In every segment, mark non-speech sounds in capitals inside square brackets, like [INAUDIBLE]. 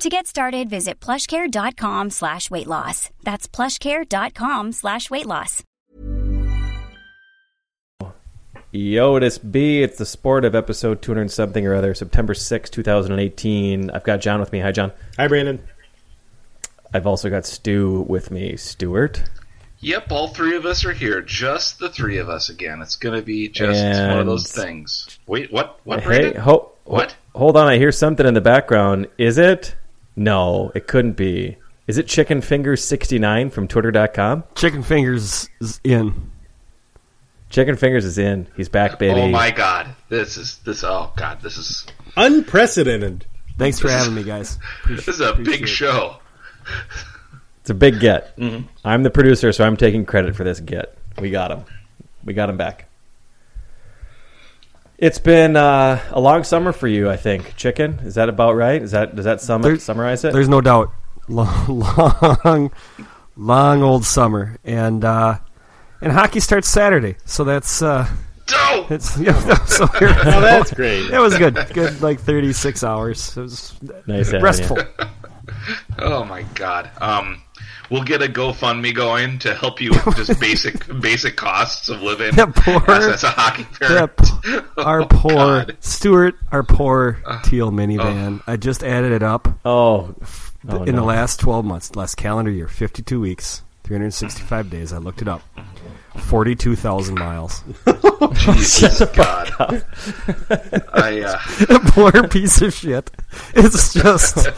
To get started, visit plushcare.com slash weight loss. That's plushcare.com slash weight loss. Yo, it is B. It's the sport of episode 200 something or other, September 6, 2018. I've got John with me. Hi, John. Hi, Brandon. I've also got Stu with me. Stuart. Yep, all three of us are here. Just the three of us again. It's going to be just And- one of those things. Wait, what? What, Hey, Brandon? ho- What? Hold on, I hear something in the background. Is it? No, it couldn't be. Is it Chicken Fingers 69 from Twitter.com? Chicken fingers is in. Chicken Fingers is in. He's back, baby. Oh my God! This is this. Oh God! This is Unprecedented. Thanks for having me, guys. this is a big show. It's a big get. Mm-hmm. I'm the producer, so I'm taking credit for this get. We got him. We got him back. It's been uh, a long summer for you, I think. Chicken, is that about right? Is that does that sum There- summarize it? There's no doubt. Long, [LAUGHS] long, long old summer, and uh, and hockey starts Saturday, so that's uh, Don't. [LAUGHS] it's yeah. [LAUGHS] So here, Oh, that's great. it was good. Good, like 36 hours. It was nice having restful. Oh my God. Um, we'll get a GoFundMe going to help you with just [LAUGHS] basic basic costs of living That poor- as, as a hockey That parent. p- [LAUGHS] our Oh, poor God. Stuart, our poor uh, teal minivan. Oh. I just added it up Oh, oh in no. the last 12 months, last calendar year, 52 weeks, 365 days. I looked it up. 42,000 miles. [LAUGHS] Jesus God. [LAUGHS] I uh, [LAUGHS] poor piece of shit. It's just,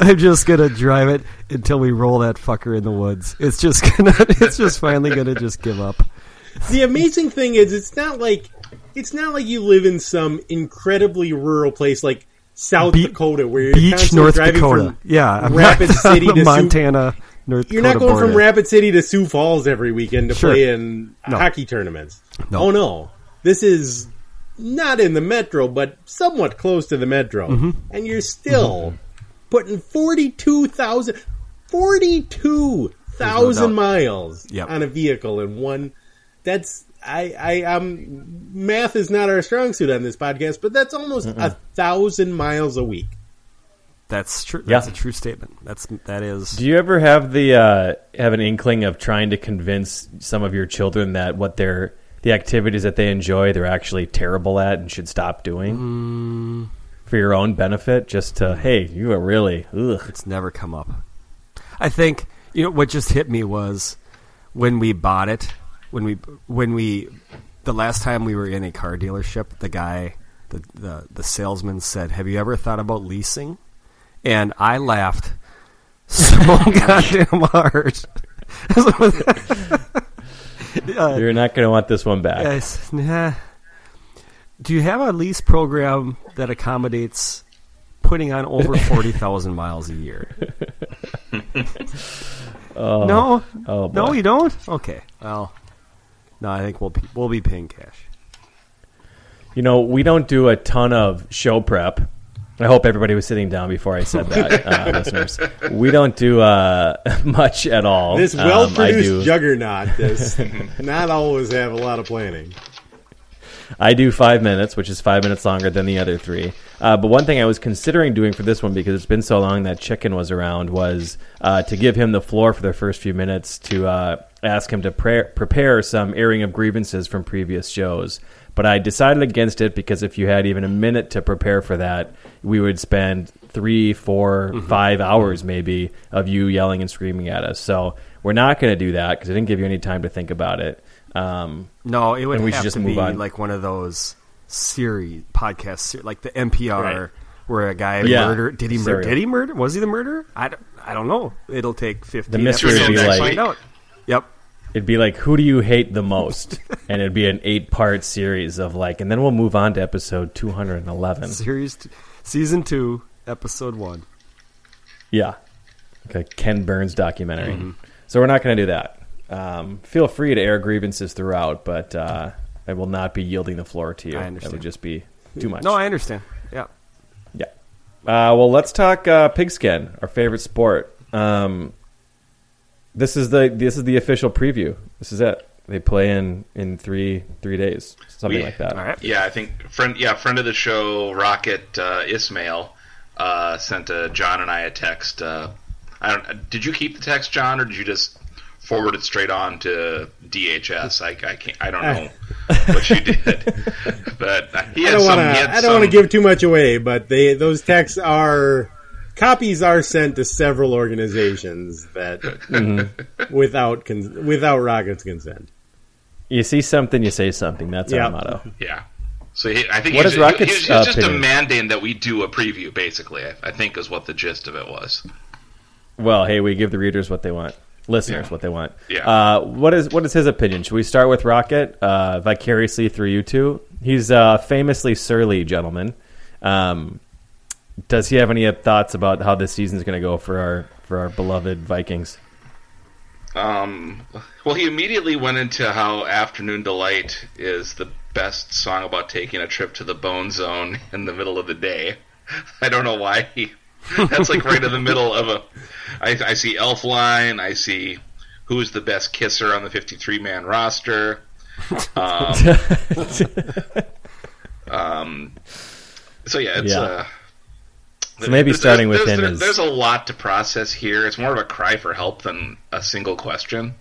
I'm just gonna drive it until we roll that fucker in the woods. It's just gonna, it's just finally gonna just give up. The amazing thing is, it's not like it's not like you live in some incredibly rural place like South Be- Dakota, where you're Beach, North driving Dakota. From, yeah, I'm Rapid not City on to the Sioux- Montana, North You're Dakota not going border. from Rapid City to Sioux Falls every weekend to Sure. play in No. hockey tournaments. No. Oh no, this is not in the metro, but somewhat close to the metro, Mm-hmm. and you're still putting forty-two thousand, forty-two thousand doubt. miles Yep. on a vehicle in one. That's I I um math is not our strong suit on this podcast, but that's almost a thousand miles a week. That's true. That's Yeah. a true statement. That's that is. Do you ever have the uh, have an inkling of trying to convince some of your children that what they're the activities that they enjoy they're actually terrible at and should stop doing Mm. for your own benefit? Just to hey, you are really ugh. It's never come up. I think you know what just hit me was when we bought it. When we when we the last time we were in a car dealership, the guy the the, the salesman said, "Have you ever thought about leasing?" And I laughed so [LAUGHS] goddamn hard. Uh, [LAUGHS] You're not going to want this one back. Yes. Nah. Do you have a lease program that accommodates putting on over [LAUGHS] forty thousand miles a year? no, oh, boy. no, you don't. Okay, well, no, I think we'll we'll be paying cash. You know, we don't do a ton of show prep. I hope everybody was sitting down before I said that, uh, [LAUGHS] listeners. We don't do uh, [LAUGHS] much at all. This Um, well-produced do- juggernaut does [LAUGHS] not always have a lot of planning. I do five minutes, which is five minutes longer than the other three. Uh, but one thing I was considering doing for this one, because it's been so long that Chicken was around, was uh, to give him the floor for the first few minutes to uh, ask him to pre- prepare some airing of grievances from previous shows. But I decided against it because if you had even a minute to prepare for that, we would spend three, four, five hours maybe of you yelling and screaming at us. So we're not going to do that because I didn't give you any time to think about it. Um, No, it would we should have just to move be on. like one of those series podcasts, like the NPR, Right. where a guy Yeah. murdered. Did he murder? Did he murder? Was he the murderer? I don't, I don't know. It'll take fifteen. The mystery episodes would be to like- find out. Yep. It'd be like, who do you hate the most? [LAUGHS] and it'd be an eight part series of like, and then we'll move on to episode 211. Series, t- season two, episode one. Yeah. Like a Ken Burns documentary. So we're not going to do that. Um, feel free to air grievances throughout, but uh, I will not be yielding the floor to you. I That would just be too much. No, I understand. Yeah. Yeah. Uh, well, let's talk uh, pigskin, our favorite sport. Um, this is the this is the official preview. This is it. They play in in three three days, something We- like that. All right. Yeah, I think friend. Yeah, friend of the show, Rocket uh, Ismail, uh, sent uh, John and I a text. Uh, I don't. Did you keep the text, John, or did you just forward it straight on to DHS? I, I can't. I don't know [LAUGHS] what you did, but he I had don't some. want to. I don't want to give too much away, but they those texts are copies are sent to several organizations that Mm-hmm. without con, without Rocket's consent. You see something, you say something. That's Yeah. our motto. Yeah. So he, I think What he's, is Rocket's, he's, he's uh, just opinion? demanding that we do a preview. Basically, I, I think is what the gist of it was. Well, hey, we give the readers what they want, listeners Yeah. what they want. Yeah. Uh, what is what is his opinion? Should we start with Rocket uh, vicariously through you two? He's a famously surly gentleman. Um, does he have any thoughts about how this season is going to go for our for our beloved Vikings? Um, well, he immediately went into how "Afternoon Delight" is the best song about taking a trip to the Bone Zone in the middle of the day. [LAUGHS] I don't know why he. That's like right in the middle of a. I, I see Elf Line. I see who's the best kisser on the fifty-three man roster. Um, [LAUGHS] um, so yeah, it's Yeah. uh, So maybe starting with him there's, is- there's a lot to process here. It's more of a cry for help than a single question.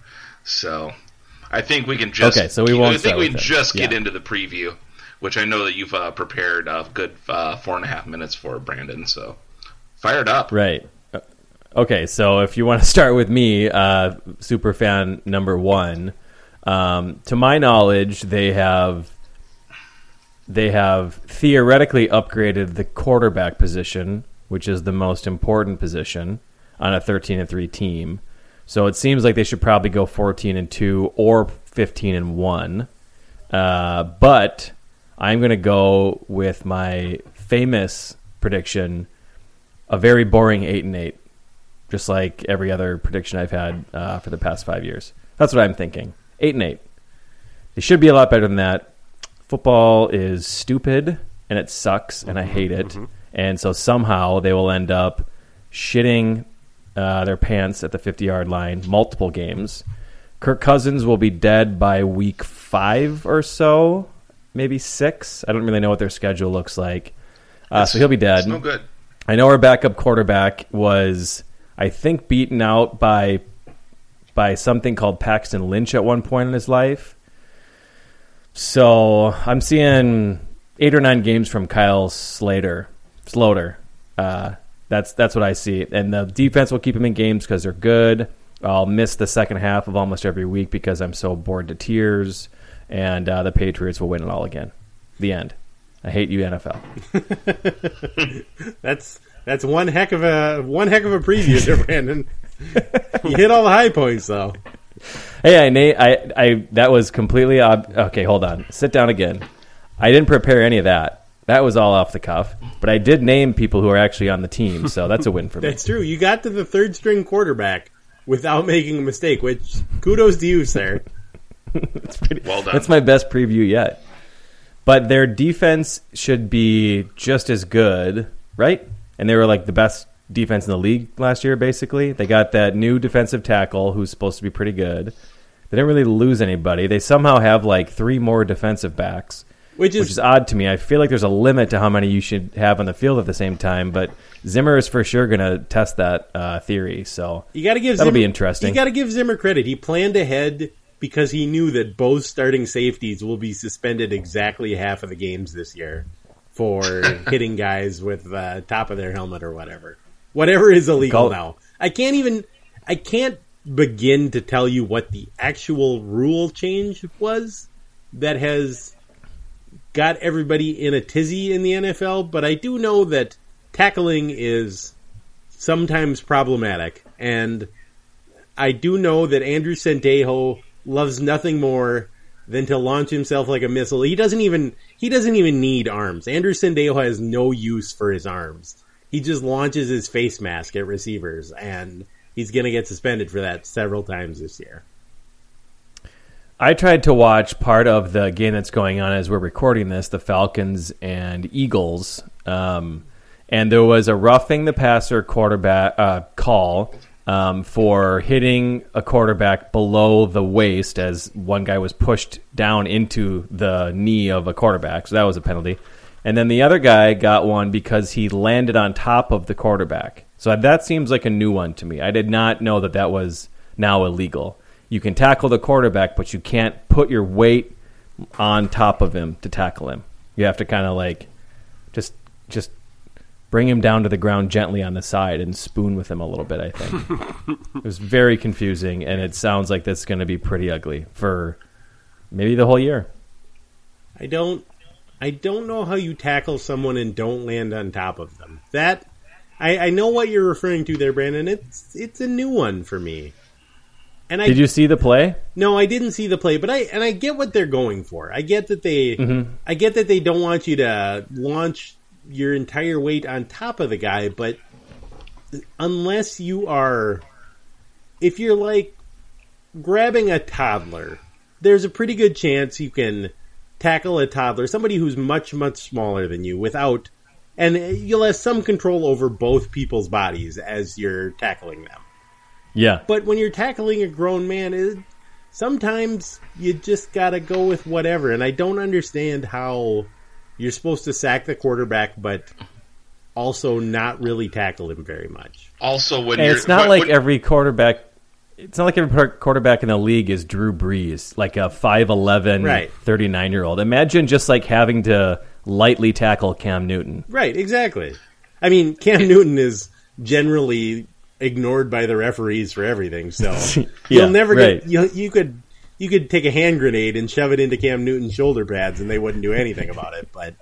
So I think we can just Okay, so we won't I think we just get Yeah. into the preview, which I know that you've uh, prepared a good uh, four and a half minutes for, Brandon. So fired up. Right. Uh, Okay, so if you want to [LAUGHS] start with me, uh, super fan number one, um, to my knowledge, they have they have theoretically upgraded the quarterback position, which is the most important position on a thirteen and three team. So it seems like they should probably go fourteen and two or fifteen and one. Uh, but I'm going to go with my famous prediction a very boring eight and eight, just like every other prediction I've had uh, for the past five years. That's what I'm thinking. Eight and eight. They should be a lot better than that. Football is stupid and it sucks and I hate it. And so somehow they will end up shitting uh, their pants at the 50 yard line multiple games. Kirk Cousins will be dead by week five or so, maybe six. I don't really know what their schedule looks like. Uh, so he'll be dead. No good. I know our backup quarterback was, I think, beaten out by by something called Paxton Lynch at one point in his life. So I'm seeing eight or nine games from Kyle Slater, Sloter. Uh, that's that's what I see, and the defense will keep him in games because they're good. I'll miss the second half of almost every week because I'm so bored to tears, and uh, the Patriots will win it all again. The end. I hate you, NFL. [LAUGHS] That's that's one heck of a one heck of a preview there, [LAUGHS] Brandon. you hit all the high points though. Hey, I, na- I, I, that was completely ob- okay. Hold on, sit down again. I didn't prepare any of that. That was all off the cuff. But I did name people who are actually on the team, so that's a win for [LAUGHS] me. That's true. You got to the third string quarterback without making a mistake, which kudos to you, sir. [LAUGHS] [LAUGHS] Well done. That's my best preview yet. But their defense should be just as good, right? And they were like the best defense in the league last year, basically. They got that new defensive tackle who's supposed to be pretty good. They didn't really lose anybody. They somehow have like three more defensive backs, Which is, which is odd to me. I feel like there's a limit to how many you should have on the field at the same time, but Zimmer is for sure going to test that uh, theory. So you got to give that'll Zimmer, be interesting. You got to give Zimmer credit. He planned ahead because he knew that both starting safeties will be suspended exactly half of the games this year for [LAUGHS] hitting guys with the top of their helmet or whatever. Whatever is illegal Call- now. I can't even I can't begin to tell you what the actual rule change was that has got everybody in a tizzy in the NFL, but I do know that tackling is sometimes problematic, and I do know that Andrew Sendejo loves nothing more than to launch himself like a missile. He doesn't even he doesn't even need arms. Andrew Sendejo has no use for his arms. He just launches his face mask at receivers, and he's going to get suspended for that several times this year. I tried to watch part of the game that's going on as we're recording this, the Falcons and Eagles, um, and there was a roughing the passer quarterback uh, call um, for hitting a quarterback below the waist as one guy was pushed down into the knee of a quarterback, so that was a penalty. And then the other guy got one because he landed on top of the quarterback. So that seems like a new one to me. I did not know that that was now illegal you can tackle the quarterback, but you can't put your weight on top of him to tackle him. You have to kind of like just just bring him down to the ground gently on the side and spoon with him a little bit. I think [LAUGHS] it was very confusing, and it sounds like that's going to be pretty ugly for maybe the whole year. I don't I don't know how you tackle someone and don't land on top of them. That I, I know what you're referring to there, Brandon. It's it's a new one for me. And I, did you see the play? No, I didn't see the play, but I and I get what they're going for. I get that they, mm-hmm. I get that they don't want you to launch your entire weight on top of the guy, but unless you are, if you're like grabbing a toddler, there's a pretty good chance you can tackle a toddler, somebody who's much much smaller than you, without, and you'll have some control over both people's bodies as you're tackling them. Yeah. But when you're tackling a grown man, it, sometimes you just got to go with whatever. And I don't understand how you're supposed to sack the quarterback, but also not really tackle him very much. Also, when it's not like when, every quarterback. It's not like every quarterback in the league is Drew Brees, like a 5'11", right. 39 year old. Imagine just like having to lightly tackle Cam Newton. Right, exactly. I mean, Cam Newton is generally ignored by the referees for everything. So [LAUGHS] yeah, you'll never right. get you, you could you could take a hand grenade and shove it into Cam Newton's shoulder pads, and they wouldn't do anything about it. But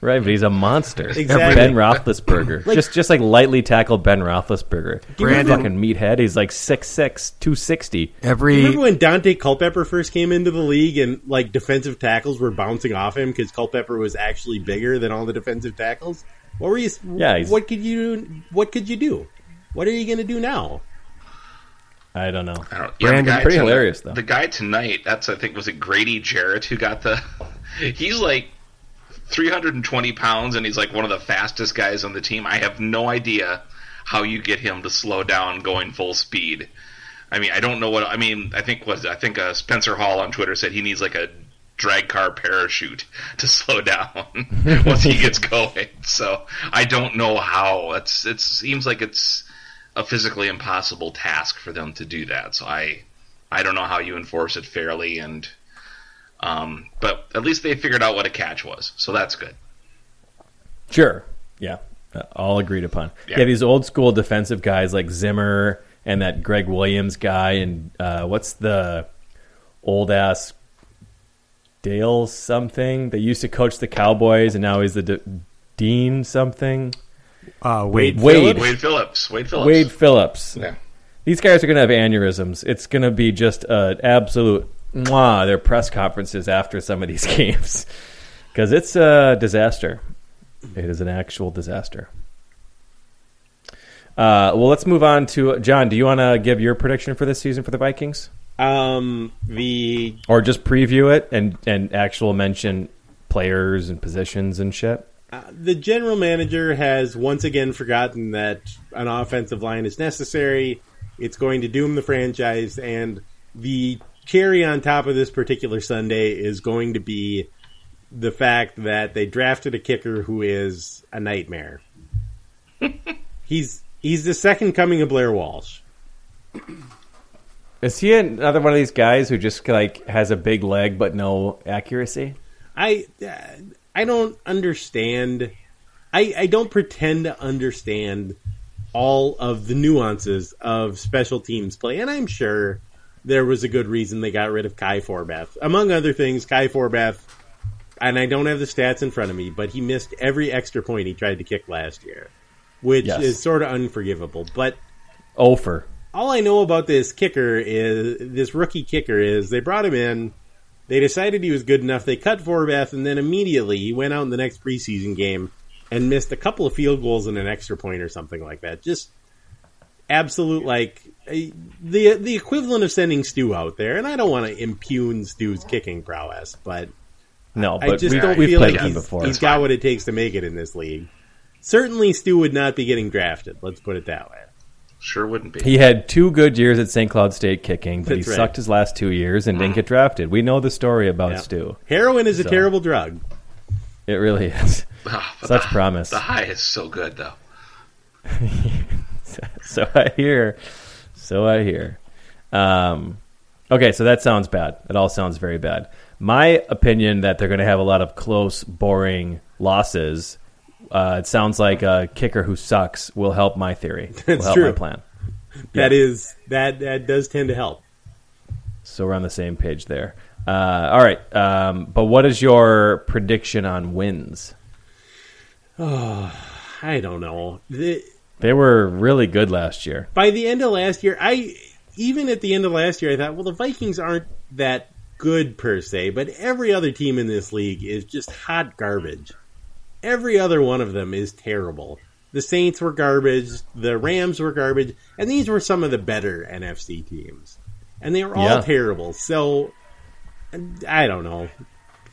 right, but he's a monster. Exactly. Ben Roethlisberger, like, just just like lightly tackle Ben Roethlisberger. Brandon, fucking meathead. He's like 6'6", 260. Every remember when Daunte Culpepper first came into the league and like defensive tackles were bouncing off him because Culpepper was actually bigger than all the defensive tackles. What were you? Yeah, what could you? What could you do? What are you going to do now? I don't know. I don't, yeah, Brandon, pretty tonight, hilarious though. The guy tonight, that's I think was it Grady Jarrett who got the. [LAUGHS] He's like 320 pounds and he's like one of the fastest guys on the team. I have no idea how you get him to slow down going full speed. I mean, I don't know what I mean. I think was I think uh, Spencer Hall on Twitter said he needs like a drag car parachute [LAUGHS] to slow down [LAUGHS] once he gets [LAUGHS] going. So I don't know how. It's it seems like it's a physically impossible task for them to do that. So I I don't know how you enforce it fairly and um, but at least they figured out what a catch was. So that's good. Sure. Yeah. Uh, all agreed upon. Yeah. yeah, these old school defensive guys like Zimmer and that Gregg Williams guy and uh, what's the old ass Dale something that used to coach the Cowboys and now he's the D- Dean something. Uh, Wade, Wade, Wade Phillips, Wade Phillips, Wade Phillips. Yeah. These guys are going to have aneurysms. It's going to be just an absolute mwah, their press conferences after some of these [LAUGHS] games because it's a disaster. It is an actual disaster. Uh, well, let's move on to John. Do you want to give your prediction for this season for the Vikings? Um, the or just preview it and and actual mention players and positions and shit. Uh, the general manager has once again forgotten that an offensive line is necessary. It's going to doom the franchise, and the cherry on top of this particular Sunday is going to be the fact that they drafted a kicker who is a nightmare. [LAUGHS] he's he's the second coming of Blair Walsh. [CLEARS THROAT] Is he another one of these guys who just like has a big leg but no accuracy? I uh, I don't understand. I, I don't pretend to understand all of the nuances of special teams play, and I'm sure there was a good reason they got rid of Kai Forbath. Among other things, Kai Forbath, and I don't have the stats in front of me, but he missed every extra point he tried to kick last year, which Yes. is sort of unforgivable. But Ofer. all I know about this kicker is this rookie kicker is they brought him in. They decided he was good enough. They cut Forbath, and then immediately he went out in the next preseason game and missed a couple of field goals and an extra point or something like that. Just absolute like the the equivalent of sending Stu out there. And I don't want to impugn Stu's kicking prowess, but No, I but just we, don't we've feel like he's, before. he's got what it takes to make it in this league. Certainly, Stu would not be getting drafted. Let's put it that way. Sure wouldn't be. He had two good years at St. Cloud State kicking, but That's he right. sucked his last two years and didn't get drafted. We know the story about Yeah. Stu. Heroin is a terrible drug. It really is. [LAUGHS] But [LAUGHS] Such the, promise. The high is so good, though. [LAUGHS] so I hear. So I hear. Um, okay, so that sounds bad. It all sounds very bad. My opinion that they're going to have a lot of close, boring losses. Uh, it sounds like a kicker who sucks will help my theory. will That's help true. my plan. That is that that does tend to help. So we're on the same page there. Uh, all right, um, but what is your prediction on wins? [SIGHS] I don't know. The, They were really good last year. by the end of last year, I even at the end of last year, I thought, well, the Vikings aren't that good per se, but every other team in this league is just hot garbage. Every other one of them is terrible. The Saints were garbage, the Rams were garbage, and these were some of the better NFC teams. And they were all Yeah. terrible. So I don't know.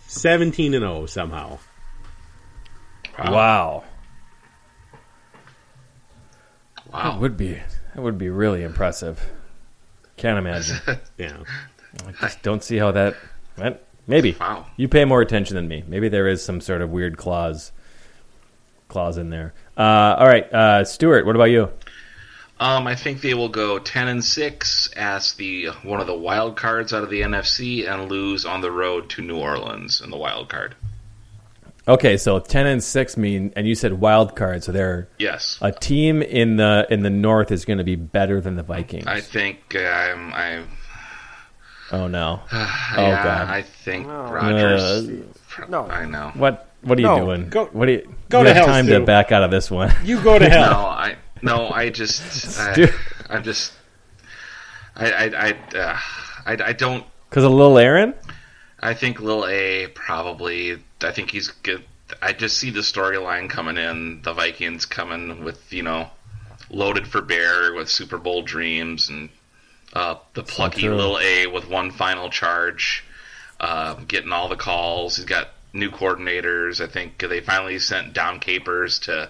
17 and 0 somehow. Wow. Wow. That would be that would be really impressive. Can't imagine. [LAUGHS] Yeah. I just don't see how that. that- Maybe. Wow. You pay more attention than me. Maybe there is some sort of weird clause clause in there. Uh, all right, uh, Stuart. What about you? Um, I think they will go ten and six as the one of the wild cards out of the NFC and lose on the road to New Orleans in the wild card. Okay, so ten and six mean, and you said wild card, so they're Yes, a team in the in the north is going to be better than the Vikings. I think I'm. I'm oh no! [SIGHS] yeah, God. I think Rodgers. No. I know. What what are you No, doing? go- what do you? go you to have hell, time Stu. to back out of this one. You go to [LAUGHS] hell. No, hell. I no, I just. I, I'm just. I I I, uh, I I don't Because of little Aaron. I think Lil A probably. I think he's good. I just see the storyline coming in. The Vikings coming with you know, loaded for bear with Super Bowl dreams and uh, the plucky. Lil A with one final charge, uh, getting all the calls. He's got new coordinators. I think they finally sent Dom Capers to.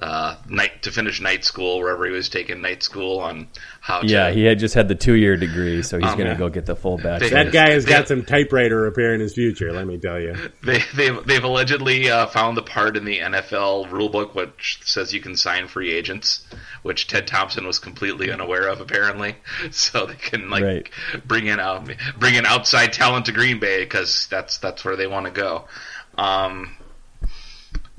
Uh, night to finish night school wherever he was taking night school on how to Yeah, he had just had the two year degree, so he's Um, going to yeah. go get the full bachelor. That guy has They- got some typewriter repair in his future, let me tell you. They, they've, they've allegedly uh, found the part in the NFL rulebook which says you can sign free agents, which Ted Thompson was completely unaware of apparently. [LAUGHS] So they can like Right. bring in um, bring in outside talent to Green Bay because that's that's where they want to go. Um,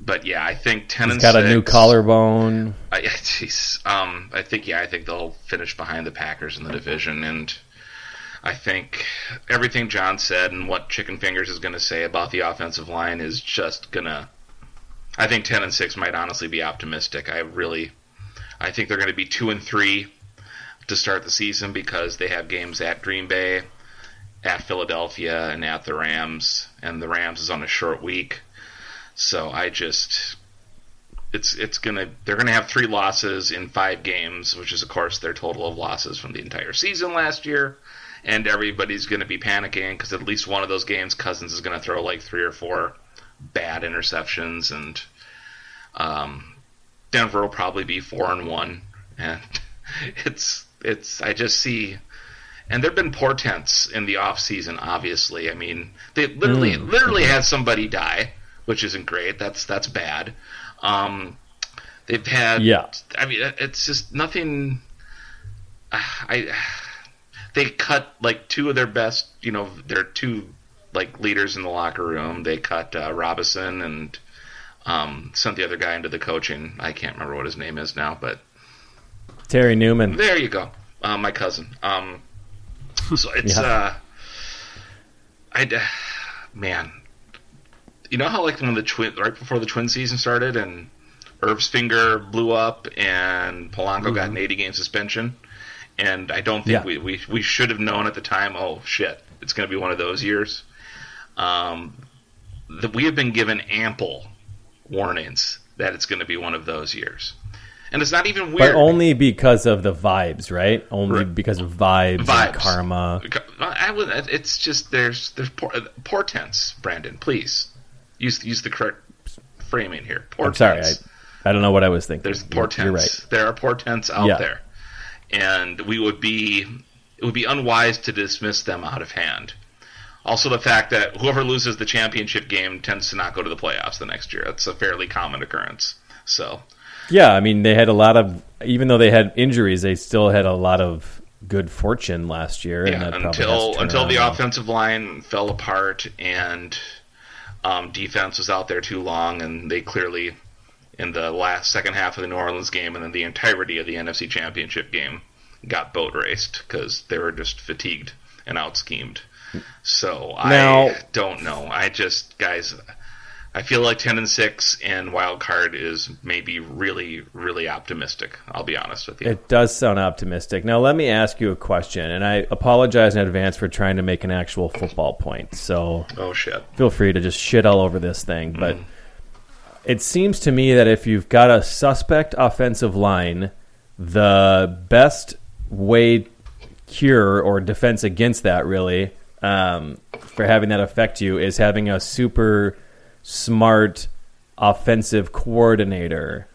but yeah, I think ten He's and got a new collarbone. I, [LAUGHS] geez, um, I think yeah, I think they'll finish behind the Packers in the division, and I think everything John said and what Chicken Fingers is going to say about the offensive line is just gonna. I think ten and six might honestly be optimistic. I really, I think they're going to be two and three to start the season because they have games at Green Bay, at Philadelphia, and at the Rams, and the Rams is on a short week. So I just it's it's gonna they're gonna have three losses in five games, which is of course their total of losses from the entire season last year. And everybody's gonna be panicking because at least one of those games, Cousins is gonna throw like three or four bad interceptions, and um, Denver will probably be four and one. And [LAUGHS] it's it's I just see. And there've been portents in the off season. Obviously, I mean, they literally literally had somebody die, which isn't great. That's that's bad. Um, they've had. Yeah. I mean, it's just nothing. I. They cut like two of their best, you know, their two like leaders in the locker room. They cut uh, Robinson and um, sent the other guy into the coaching. I can't remember what his name is now, but Terry Newman. There you go, uh, my cousin. Um, so it's Yeah. uh, I man, you know how like when the twin right before the twin season started and Irv's finger blew up and Polanco got an 80 game suspension, and I don't think Yeah. we, we we should have known at the time. Oh shit, it's going to be one of those years. Um, that we have been given ample warnings that it's going to be one of those years. And it's not even weird. But only because of the vibes, right? Only Right. because of vibes, vibes, and karma. I would. It's just there's there's portents. Brandon, please use use the correct framing here. I'm sorry, I, I don't know what I was thinking. there's portents. You're right. There are portents out Yeah. there, and we would be it would be unwise to dismiss them out of hand. Also, the fact that whoever loses the championship game tends to not go to the playoffs the next year. That's a fairly common occurrence. So, Yeah, I mean, they had a lot of, even though they had injuries, they still had a lot of good fortune last year. yeah, until until the now. offensive line fell apart and um, defense was out there too long, and they clearly in the last second half of the New Orleans game and then the entirety of the NFC Championship game got boat raced because they were just fatigued and out schemed. So Now- I don't know. I just guys. I feel like ten and six and wild card is maybe really, really optimistic. I'll be honest with you. It does sound optimistic. Now, let me ask you a question, and I apologize in advance for trying to make an actual football point. So oh shit! feel free to just shit all over this thing. But it seems to me that if you've got a suspect offensive line, the best way cure or defense against that really um, for having that affect you is having a super smart offensive coordinator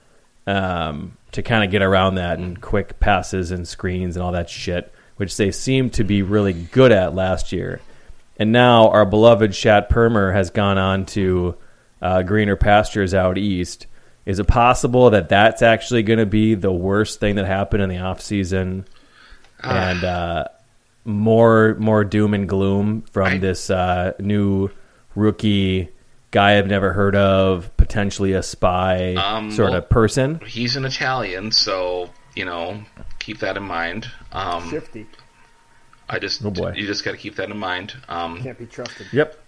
um, to kind of get around that and quick passes and screens and all that shit, which they seemed to be really good at last year. And now our beloved Shat Permer has gone on to uh, greener pastures out east. Is it possible that that's actually going to be the worst thing that happened in the offseason and uh, more more doom and gloom from I- this uh, new rookie guy I've never heard of, potentially a spy Um, sort well- of person? he's an Italian, so you know, keep that in mind. Um, Shifty. I just, Oh, boy. you just got to keep that in mind. Um, Can't be trusted. Yep.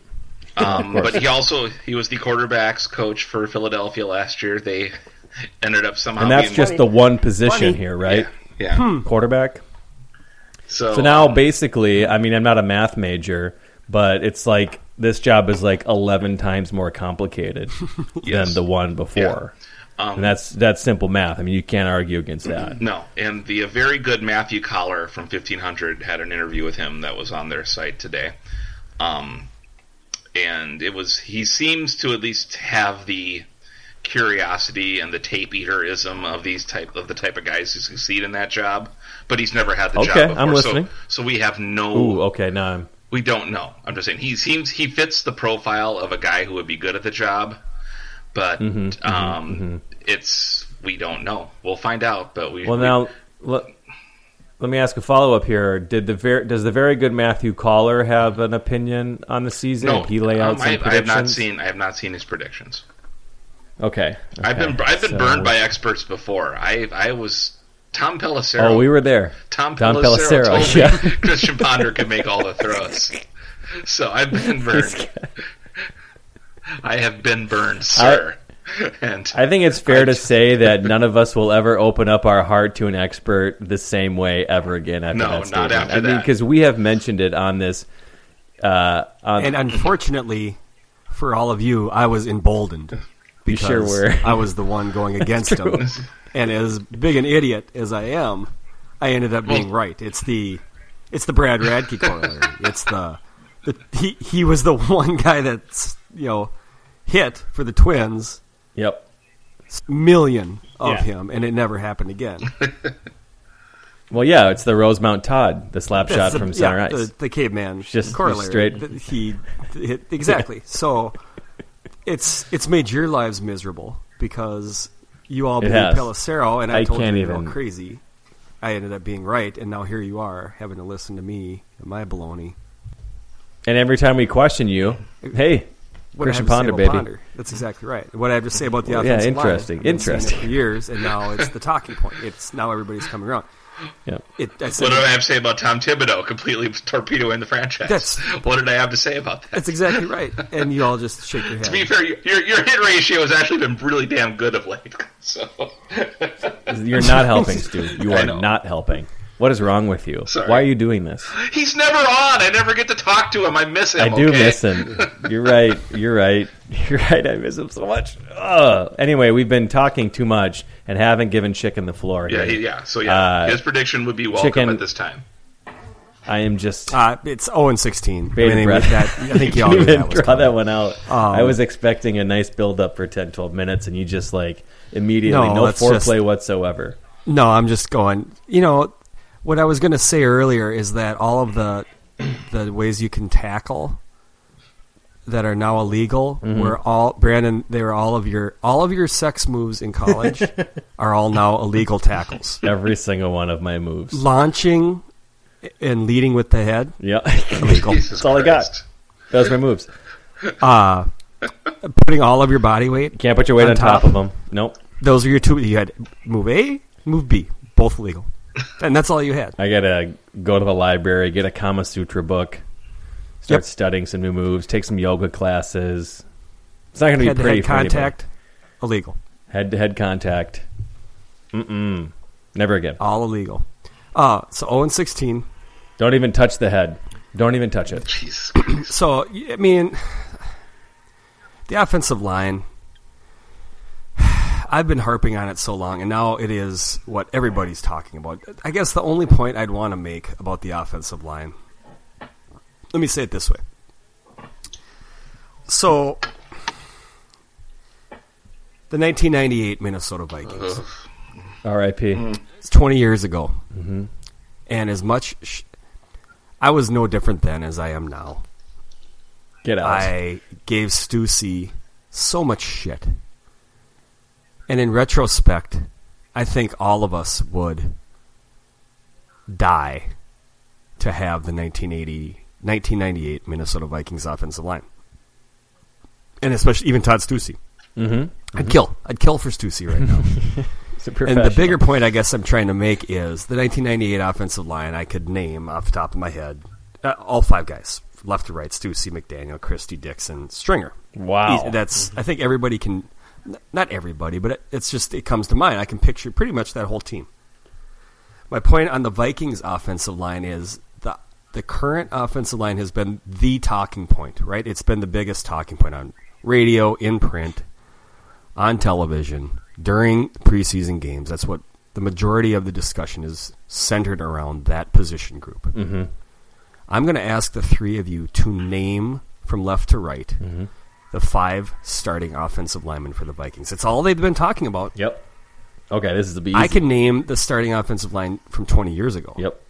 um, but he also he was the quarterbacks coach for Philadelphia last year. They ended up somehow. And that's being, just the one position Funny. here, right? yeah. yeah. Quarterback. So, So now, um, basically, I mean, I'm not a math major, but it's like this job is like 11 times more complicated [LAUGHS] Yes. than the one before. Um, and that's that's simple math. I mean, you can't argue against that. No, and the very good Matthew Coller from 1500 had an interview with him that was on their site today. Um, and it was he seems to at least have the curiosity and the tape eaterism of these type of the type of guys who succeed in that job, but he's never had the Okay, job before. I'm so- listening. So, we have no Ooh, okay, now I'm we don't know. I'm just saying he seems he fits the profile of a guy who would be good at the job, but Mm-hmm, um, it's we don't know. We'll find out, but we Well, we- now let, let me ask a follow up here. Did the ver- does the very good Matthew Coller have an opinion on the season? no, Did he lay out um, some I, I have not seen I have not seen his predictions. Okay, I've been I've been So- burned by experts before. I I was Tom Pelissero. Oh, we were there. Tom Don Pelissero, Pelissero, told yeah. me [LAUGHS] Christian Ponder could make all the throws. So I've been [LAUGHS] burned. I have been burned, sir. and I think it's fair I to [LAUGHS] say that none of us will ever open up our heart to an expert the same way ever again after No, that not after I mean, that. because we have mentioned it on this. Uh, on, And unfortunately, for all of you, I was emboldened because sure were. I was the one going against him. And as big an idiot as I am, I ended up being right. It's the it's the Brad Radke [LAUGHS] corollary. It's the, the he he was the [LAUGHS] one guy that's you know hit for the Twins yep. million of Yeah. him, and it never happened again. [LAUGHS] Well, yeah, it's the Rosemount Todd, the slap shot the- from center yeah, ice. The, the caveman Just- corollary. straight- He hit, exactly. so it's it's made your lives miserable because you all believe. Pelissero, and I, I told can't you to go even- crazy. I ended up being right, and now here you are having to listen to me and my baloney. and every time we question you, hey, what Christian Ponder, baby. Ponder. That's exactly right. What I have to say about the Yeah, offensive interesting, line. I've been saying it interesting. For years, and now it's the talking point. It's now everybody's coming around. Yeah. It, I said, What do I have to say about Tom Thibodeau completely torpedoing the franchise? That's- what did I have to say about that? that's exactly right. And you all just shake your head. [LAUGHS] to be fair, your, your hit ratio has actually been really damn good of late. [LAUGHS] So You're not helping, [LAUGHS] Stu. You are not helping. What is wrong with you? Sorry. Why are you doing this? he's never on. I never get to talk to him. I miss him. I do okay? miss him. [LAUGHS] You're right. You're right. [LAUGHS] You're right. I miss him so much. Ugh. Anyway, we've been talking too much and haven't given Chicken the floor. Yeah, here. he, yeah. So yeah, Uh, his prediction would be welcome chicken- at this time. I am just. Uh, it's 0 and 16. Bated I, mean, breath. that, I think [LAUGHS] you all Couldn't that was draw coming. that one out. Um, I was expecting a nice build up for 10, 12 minutes, and you just like immediately No, no, foreplay just- whatsoever. No, I'm just going. You know, what I was going to say earlier is that all of the the ways you can tackle that are now illegal were all Brandon. They were all of your all of your sex moves in college [LAUGHS] are all now illegal tackles. Every single one of my moves. Launching and leading with the head Yeah, [LAUGHS] illegal. Jesus That's all I got. Christ. those are my moves. Uh, putting all of your body weight. You Can't put your weight On on, top. top. of them. Nope. Those are your two. You had move A, move B, both illegal, and that's all you had. I gotta go to the library, get a Kama Sutra book, start Yep. studying some new moves, take some yoga classes. It's not gonna be Head to pretty head for anybody. contact, illegal. Head to head contact. Mm-mm. Never again. all illegal. Uh, so 0 and 16. Don't even touch the head. Don't even touch it. Jesus. [CLEARS THROAT] So, I mean, the offensive line, I've been harping on it so long, and now it is what everybody's talking about. I guess the only point I'd want to make about the offensive line, let me say it this way. So, the 1998 Minnesota Vikings. R.I.P. It's 20 years ago. Mm-hmm. And as much. Sh- I was no different then as I am now. Get out. I gave Steussie so much shit. And in retrospect, I think all of us would die to have the 1980, 1998 Minnesota Vikings offensive line. And especially even Todd Steussie. mm-hmm. I'd kill. I'd kill for Steussie right now. [LAUGHS] And the bigger point I guess I'm trying to make is the 1998 offensive line I could name off the top of my head uh, all five guys left to right Stu C. McDaniel, Christy Dixon, Stringer. Wow. That's I think everybody can not everybody, but it, it's just it comes to mind. I can picture pretty much that whole team. My point on the Vikings offensive line is the the current offensive line has been the talking point, right? It's been the biggest talking point on radio, in print, on television during preseason games. That's what the majority of the discussion is centered around that position group. Mm-hmm. I'm going to ask the three of you to name from left to right the five starting offensive linemen for the Vikings. It's all they've been talking about. Yep. Okay, this is the easy. I can name the starting offensive line from 20 years ago. Yep.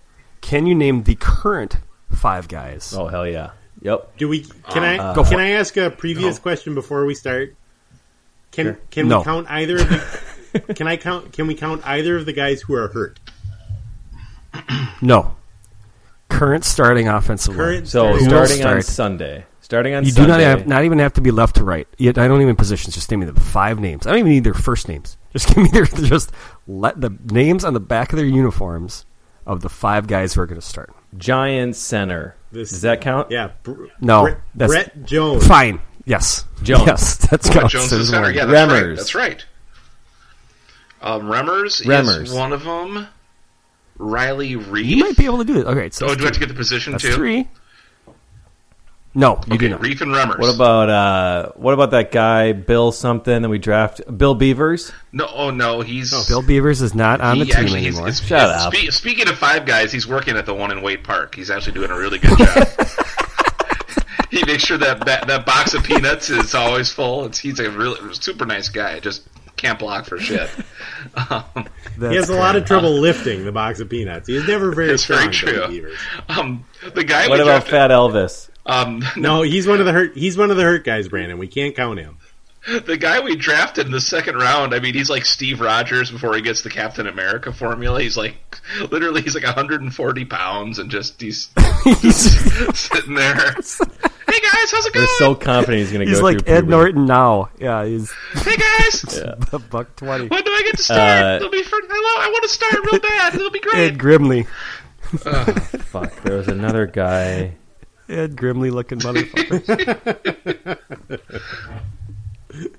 Can you name the current five guys? Oh hell yeah. Yep. Do we? Can uh, I? Go for can. I ask a previous question before we start? Can Can No. we count either? Of the, [LAUGHS] can I count? Can we count either of the guys who are hurt? No. Current starting offensive line. Current So Who will starting on start? Sunday. Starting on You do not have, not even have to be left to right. Yet I don't even positions. Just name me the five names. I don't even need their first names. Just give me their [LAUGHS] just let the names on the back of their uniforms of the five guys who are going to start. Giant center. This- Does that count? Yeah. Br- No, Brett, that's- Brett Jones. Fine. Yes. Jones. Yes, that's counts. Jones is center. Yeah, that's right. Remmers. That's right. Um, Remmers, Remmers. is one of them. Riley Reiff. You might be able to do it. Okay, so oh, do I have to get the position That's too? three. No, you Okay, do not. Reiff and Remmers. What about uh what about that guy Bill something that we draft Bill Beavers? No, oh no, he's Bill Beavers is not on the he team actually, he's- anymore. it's- Shut it's- up. spe- speaking of five guys, he's working at the one in Wade Park. He's actually doing a really good job. [LAUGHS] he makes sure that, that that box of peanuts is always full. It's, he's a really super nice guy. Just can't block for shit. Um, He has a lot of trouble lifting the box of peanuts. He's never very It's very strong. Billy true. Um, the guy What about drafted, Fat Elvis? Um, [LAUGHS] No, he's one of the hurt. He's one of the hurt guys, Brandon. We can't count him. the guy we drafted in the second round, I mean, he's like Steve Rogers before he gets the Captain America formula. He's like, [LAUGHS] literally, he's like 140 pounds and just [LAUGHS] he's sitting there. Hey guys, how's it going? We're so confident he's going to go. He's go like Ed puberty. Norton now. Yeah, he's hey guys, a buck twenty. when do I get to start? Uh, It'll be for, I, I want to start real bad. It'll be great. Ed Grimley. Fuck, there was another guy. Ed Grimley looking motherfucker. [LAUGHS]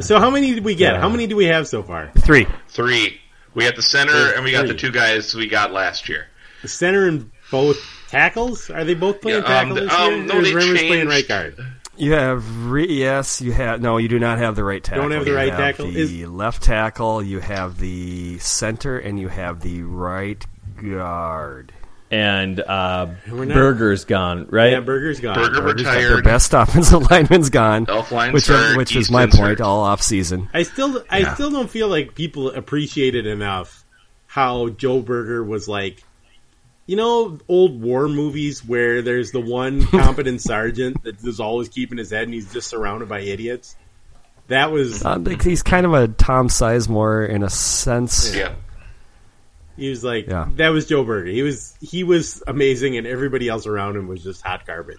So how many did we get? Yeah. How many do we have so far? Three. Three. We got the center, and we got the two guys we got last year. The center and both tackles? Are they both playing Yeah, um, tackle the- this um, year? no, or is they Remmers playing right guard? You have re- yes, you have no. You do not have the right tackle. Don't have the You right have tackle? The Is- left tackle. You have the center, and you have the right guard. And uh, Berger's gone, right? Yeah, Berger's gone. Berger Berger's gone. Their retired. best offensive [LAUGHS] lineman's gone, Elflein's which hurt, which is my point hurt. all off season. I still, I still don't feel like people appreciated enough how Joe Berger was like, you know, old war movies where there's the one [LAUGHS] competent sergeant that is always keeping his head and he's just surrounded by idiots. That was Uh, he's kind of a Tom Sizemore in a sense. Yeah. He was like Yeah. that was Joe Berger. He was he was amazing, and everybody else around him was just hot garbage.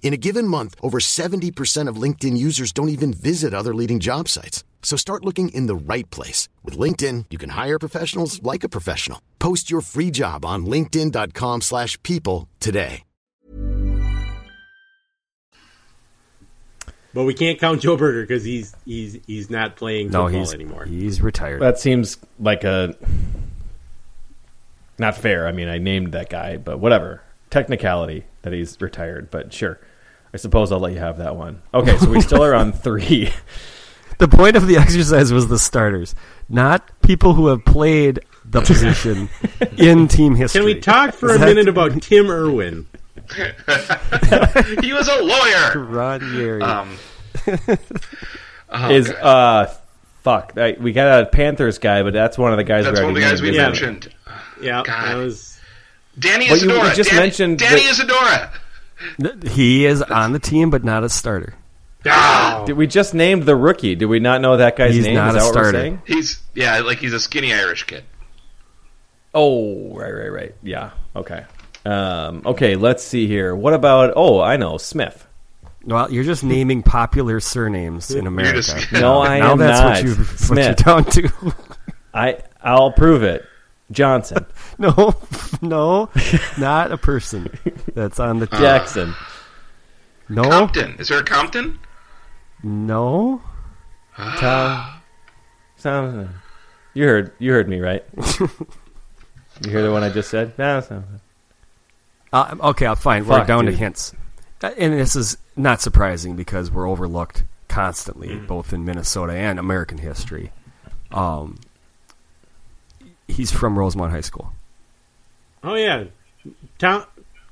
In a given month, over 70% of LinkedIn users don't even visit other leading job sites. So start looking in the right place. With LinkedIn, you can hire professionals like a professional. Post your free job on linkedin.com slash people today. But we can't count Joe Berger because he's he's he's not playing No, football he's anymore. he's retired. That seems like a not fair. I mean, I named that guy, but whatever. Technicality that he's retired, but sure. I suppose I'll let you have that one. Okay, so we still are on [LAUGHS] three. the point of the exercise was the starters, not people who have played the position [LAUGHS] in team history. Can we talk for a Is that- minute about Tim Irwin? [LAUGHS] He was a lawyer. Ron Yary? Um, Is uh fuck. I, we got a Panthers guy, but that's one of the guys. that's we one of the guys we named, Yeah. mentioned. Yeah, God. that was Danny But you- you just Danny, mentioned Danny that- Isidora. he is on the team, but not a starter. oh, Did we just named the rookie? Did we not know that guy's He's name? not Is a that what we're starter. He's yeah, like he's a skinny Irish kid. Oh, right, right, right. Yeah. Okay. Um, okay. Let's see here. What about? Oh, I know Smith. Well, you're just naming popular surnames in America. just- No, I now am that's not. what you what Smith. you're down to. I I'll prove it. Johnson, [LAUGHS] no, [LAUGHS] no, not a person that's on the team. Jackson. no, Compton. Is there a Compton? no. Tom. Sounds. You heard. You heard me right. [LAUGHS] you hear the one I just said? No. Uh, okay, I'll fine. We're Fuck, down dude. to hints, Uh, and this is not surprising because we're overlooked constantly, Mm. both in Minnesota and American history. Um, he's from Rosemount High School. oh yeah, Tom.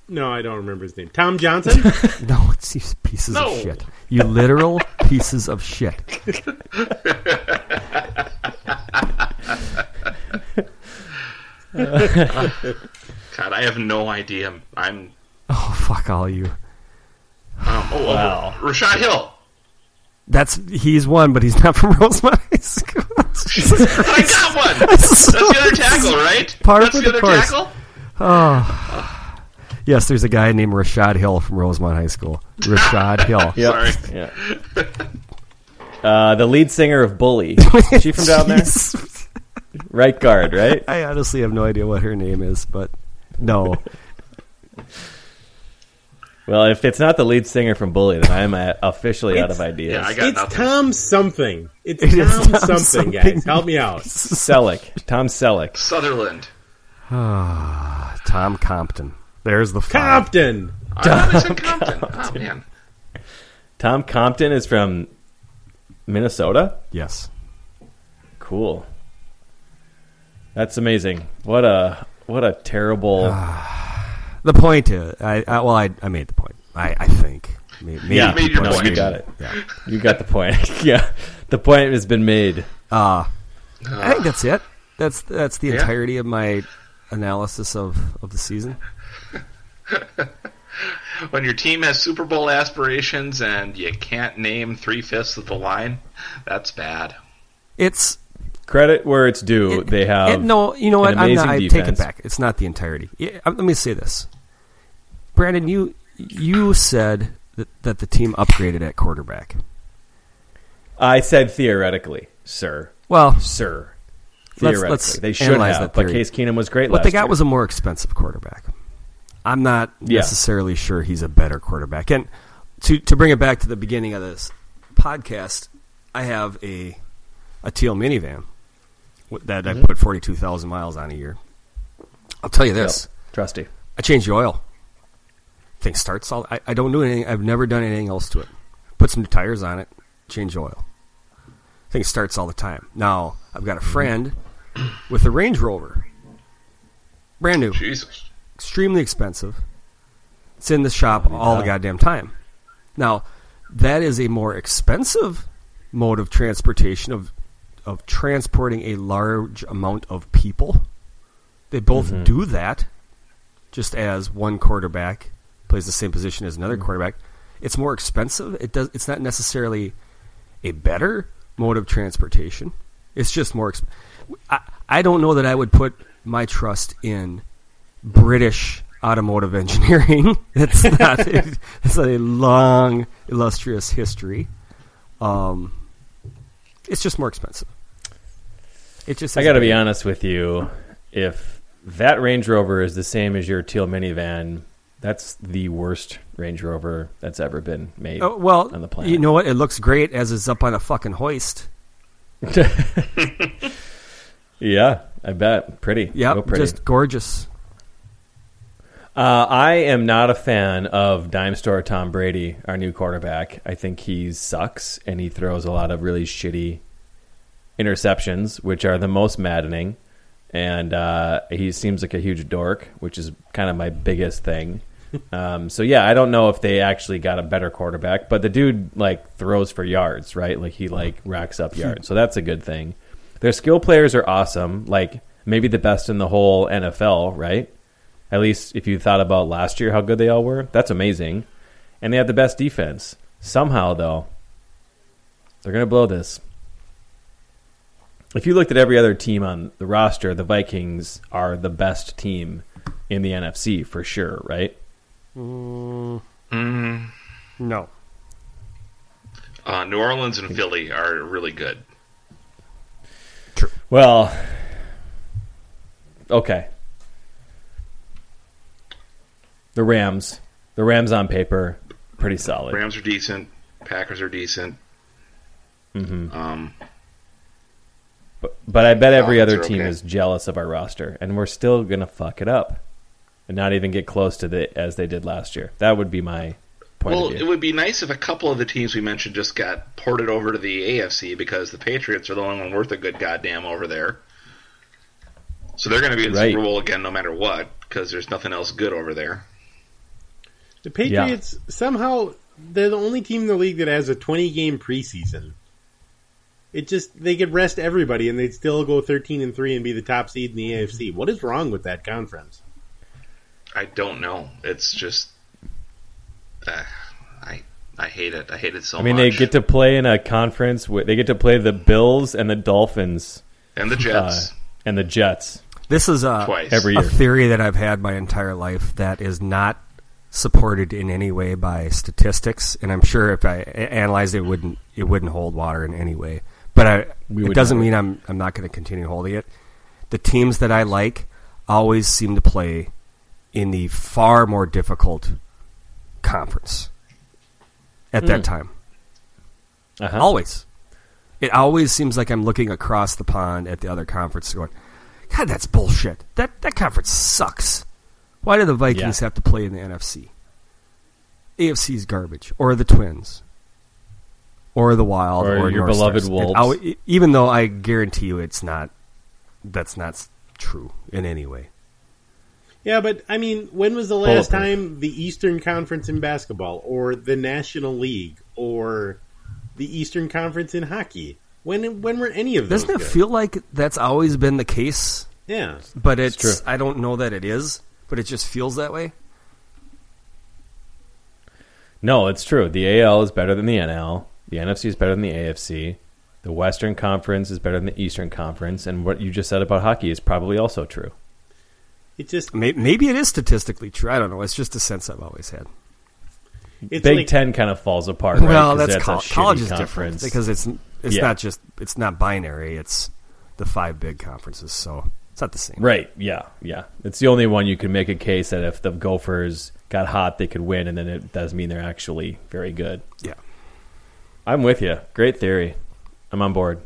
No, I don't remember his name. Tom Johnson. [LAUGHS] No, it's these pieces No. of shit. You literal pieces of shit. God, I have no idea. I'm. Oh fuck all you. Um, oh, Wow. oh, Rashod Hill. That's he's one, but he's not from [LAUGHS] Rosemount High School. [LAUGHS] I got one. [LAUGHS] That's the other tackle, right? Part That's for the the other course. tackle. [SIGHS] yes, there's a guy named Rashod Hill from Rosemount High School. Rashod Hill. [LAUGHS] Sorry. Yeah. Uh, the lead singer of Bully. Is she from down there? Right guard, right? I honestly have no idea what her name is, but no. Well, if it's not the lead singer from Bully, then I'm uh, officially out of ideas. Yeah, I got It's nothing. Tom something. It's [LAUGHS] It is Tom, Tom something, something. guys. Help me out. Selleck, Tom Selleck. Sutherland. Tom Compton. There's the five. Compton. I thought it said Compton. Oh man. Tom Compton is from Minnesota. Yes. Cool. That's amazing. What a what a terrible. The point is, I, I well, I, I made the point. I, I think. Maybe, maybe yeah, made your no, point. you got it. Yeah. You got the point. [LAUGHS] yeah, the point has been made. Uh, I think that's it. That's that's the Yeah. entirety of my analysis of, of the season. [LAUGHS] When your team has Super Bowl aspirations and you can't name three fifths of the line, that's bad. It's Credit where it's due. it- they have it- no. You know what? I'm not, I defense. take it back. It's not the entirety. Yeah, let me say this, Brandon. You you said that, that the team upgraded at quarterback. I said theoretically, sir, Well, sir. Let's- Theoretically, let's they should have. that But. Case Keenum was great. what they got year. was a more expensive quarterback. I'm not Yeah. necessarily sure he's a better quarterback. And to to bring it back to the beginning of this podcast, I have a a teal minivan that Mm-hmm. I put forty two thousand miles on a year. I'll tell you this: trusty. I changed the oil. Thing starts all. I, I don't do anything. I've never done anything else to it. Put some new tires on it. Change oil. Thing starts all the time. Now I've got a friend with a Range Rover, brand new, Jesus. extremely expensive. It's in the shop all the goddamn time. Now that is a more expensive mode of transportation of of transporting a large amount of people. They both do that, just as one quarterback plays the same position as another quarterback. It's more expensive. It does. It's not necessarily a better mode of transportation. It's just more. Exp- I, I don't know that I would put my trust in British automotive [LAUGHS] engineering. it's not. [LAUGHS] it's not a long, illustrious history. Um, it's just more expensive. It just. I got to be honest with you. If that Range Rover is the same as your teal minivan, that's the worst Range Rover that's ever been made. Oh, well, on the planet. you know what? It looks great as it's up on a fucking hoist. [LAUGHS] [LAUGHS] yeah, I bet. Pretty. Yeah, Real pretty. just gorgeous. Uh, I am not a fan of dime store Tom Brady, our new quarterback. I think he sucks and he throws a lot of really shitty interceptions, which are the most maddening. And uh, he seems like a huge dork, which is kind of my biggest thing. Um, so yeah, I don't know if they actually got a better quarterback, but the dude like throws for yards, right? Like he like racks up yards, so that's a good thing. Their skill players are awesome, like maybe the best in the whole NFL, right? At least if you thought about last year, how good they all were, that's amazing. And they have the best defense. Somehow, though, they're to blow this. If you looked at every other team on the roster, the Vikings are the best team in the NFC for sure, right? Mm, No. uh, New Orleans and Philly are really good. True. Well, okay. The Rams, the Rams on paper, pretty solid. Rams are decent. Packers are decent. Mm-hmm. Um, But, but I bet every other team okay. is jealous of our roster, and we're still gonna fuck it up, and not even get close to the as they did last year. That would be my point well, of it would be nice if a couple of the teams we mentioned just got ported over to the AFC because the Patriots are the only one worth a good goddamn over there. So they're going to be in the Right. Super Bowl again no matter what because there's nothing else good over there. The Patriots somehow they're the only team in the league that has a 20 game preseason. It just they could rest everybody and they'd still go 13 and 3 and be the top seed in the AFC. What is wrong with that conference? I don't know. It's just uh, I I hate it. I hate it so much. I mean, much. they get to play in a conference. Where they get to play the Bills and the Dolphins and the uh, Jets and the Jets This is a, twice every a theory that I've had my entire life that is not supported in any way by statistics, and I'm sure if I analyzed it, it wouldn't it wouldn't hold water in any way. But I, We it doesn't never. mean I'm I'm not going to continue holding it. The teams that I like always seem to play in the far more difficult conference at that time. Uh-huh. Always. It always seems like I'm looking across the pond at the other conference going, God, that's bullshit. That that conference sucks. Why do the Vikings Yeah. have to play in the NFC? AFC's garbage. Or the Twins. Or the Wild. Or Or, your North beloved Stars. Wolves. Even though I guarantee you it's not, that's not true in any way. Yeah, but I mean, when was the last Bulletproof. time the Eastern Conference in basketball, or the National League, or the Eastern Conference in hockey? When when were any of those? Doesn't it good? feel like that's always been the case? Yeah, But it's, true. I don't know that it is, but it just feels that way. No, it's true. The AL is better than the NL. The NFC is better than the AFC. The Western Conference is better than the Eastern Conference. And what you just said about hockey is probably also true. It just May- Maybe it is statistically true. I don't know. It's just a sense I've always had. it's Big like, Ten kind of falls apart. right? well, 'Cause that's, a col- shitty college is conference. different because it's it's Yeah. not just it's not binary. It's the five big conferences, so it's not the same. Right. Yeah. Yeah. It's the only one you can make a case that if the Gophers got hot, they could win, and then it does mean they're actually very good. Yeah. I'm with you. Great theory. I'm on board.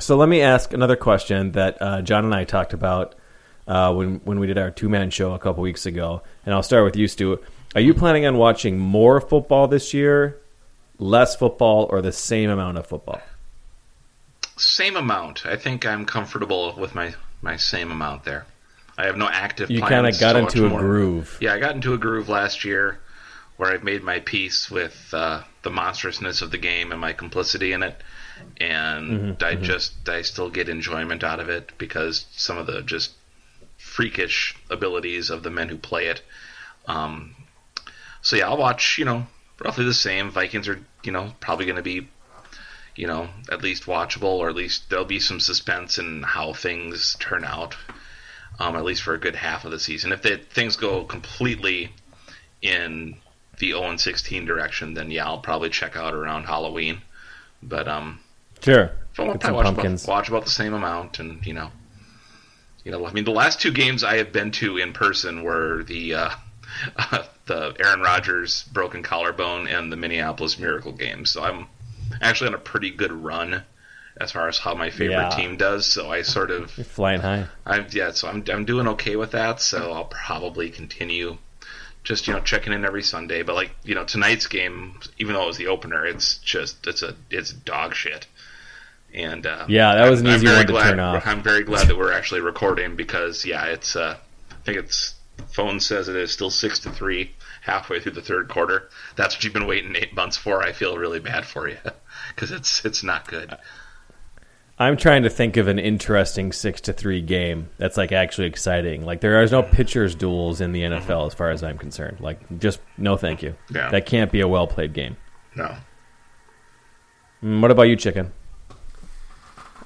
So let me ask another question that uh, John and I talked about uh, when when we did our two man show a couple weeks ago, and I'll start with you, Stu. Are you planning on watching more football this year, less football, or the same amount of football? Same amount. I think I'm comfortable with my my same amount there. I have no active. You kind of got to into a more. groove. Yeah, I got into a groove last year where I've made my peace with uh, the monstrousness of the game and my complicity in it, and I just I still get enjoyment out of it because some of the just freakish abilities of the men who play it. Um, so yeah, I'll watch. You know, roughly the same. Vikings are you know probably going to be you know at least watchable, or at least there'll be some suspense in how things turn out um, at least for a good half of the season. If the, things go completely in the 0 and 16 direction, then yeah, I'll probably check out around Halloween. But um, Sure. Get watch pumpkins. about, watch about the same amount, and you know, you know, I mean, the last two games I have been to in person were the uh, [LAUGHS] the Aaron Rodgers broken collarbone and the Minneapolis Miracle game. So I'm actually on a pretty good run as far as how my favorite Yeah. team does. So I sort of You're flying high. I'm yeah, so I'm I'm doing okay with that. So I'll probably continue just you know checking in every Sunday. But like you know tonight's game, even though it was the opener, it's just it's a it's dog shit. And uh, Yeah, that was an I'm- I'm easy very one to glad, turn off. I'm very glad that we're actually recording because yeah, it's uh, I think it's phone says it is still six to three halfway through the third quarter. That's what you've been waiting eight months for. I feel really bad for you [LAUGHS] because it's it's not good. I'm trying to think of an interesting six to three game that's like actually exciting. Like there are no pitchers duels in the NFL as far as I'm concerned. Like just no, thank you. Yeah. That can't be a well played game. No. Mm, what about you, Chicken?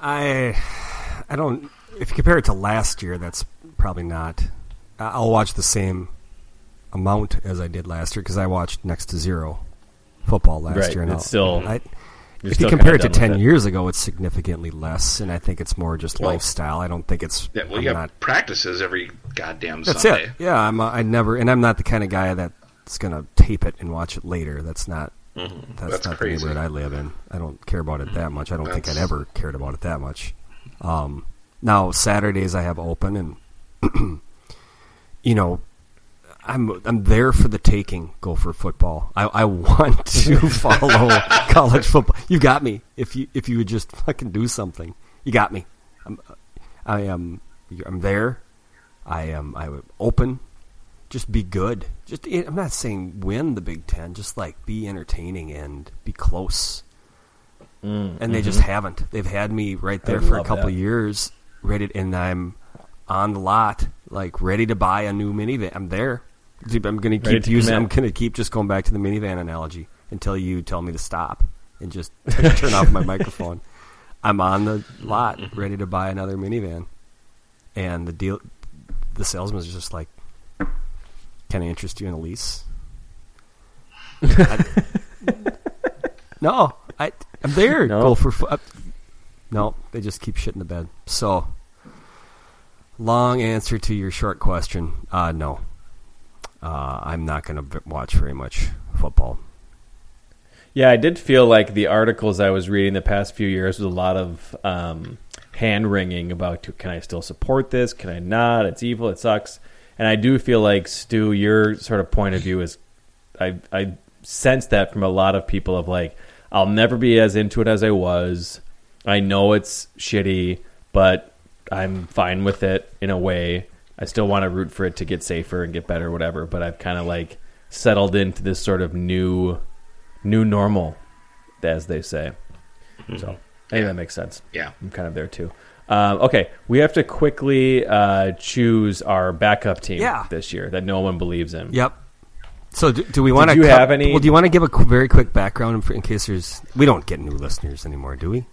I I don't. If you compare it to last year, that's probably not. I- I'll watch the same amount as I did last year because I watched next to zero football last Right, year. And it's I'll- still- I, You're if you compare it to ten it. years ago, it's significantly less, and I think it's more just Well- lifestyle. I don't think it's. Yeah, well, I'm you not- practices every goddamn That's Sunday. it. Yeah, I'm. Uh, I never, and I'm not the kind of guy that's gonna tape it and watch it later. That's not. That's, Mm-hmm. That's not crazy. the neighborhood I live in. I don't care about it that much. I don't think I'd ever cared about it that much. Um, now Saturdays I have open, and [CLEARS THROAT] you know, I'm I'm there for the taking. Gopher football. I, I want [LAUGHS] to [LAUGHS] follow college football. You got me. If you if you would just fucking do something, you got me. I'm, I am. I'm there. I am. I am open. Just be good. Just I'm not saying win the Big Ten. Just like be entertaining and be close. and they just haven't. They've had me right there Mm, mm-hmm. For a couple that. years, ready, and I'm on the lot, like ready to buy a new minivan. I'm there. I'm going to keep using. I'm going to keep just going back to the minivan analogy until you tell me to stop and just [LAUGHS] turn off my microphone. I'm on the lot, ready to buy another minivan, and the deal, the salesman's just like, "Can I interest you in a lease?" I- [LAUGHS] no, I, I'm there. No. Go for. uh, no, they just keep shit in the bed. So, long answer to your short question. Uh, no, uh, I'm not going to watch very much football. Yeah, I did feel like the articles I was reading the past few years was a lot of um, hand wringing about can I still support this? Can I not? It's evil. It sucks. And I do feel like Stu, your sort of point of view is, I I sense that from a lot of people of like, I'll never be as into it as I was. I know it's shitty, but I'm fine with it in a way. I still want to root for it to get safer and get better, whatever. But I've kind of like settled into this sort of new, new normal, as they say. Mm-hmm. So I think that makes sense. Yeah. I'm kind of there too. Um, okay, we have to quickly uh, choose our backup team Yeah. this year that no one believes in. Yep. So do, do we want to? you have any- Well, do you want to give a qu- very quick background in, in case there's? We don't get new listeners anymore, do we?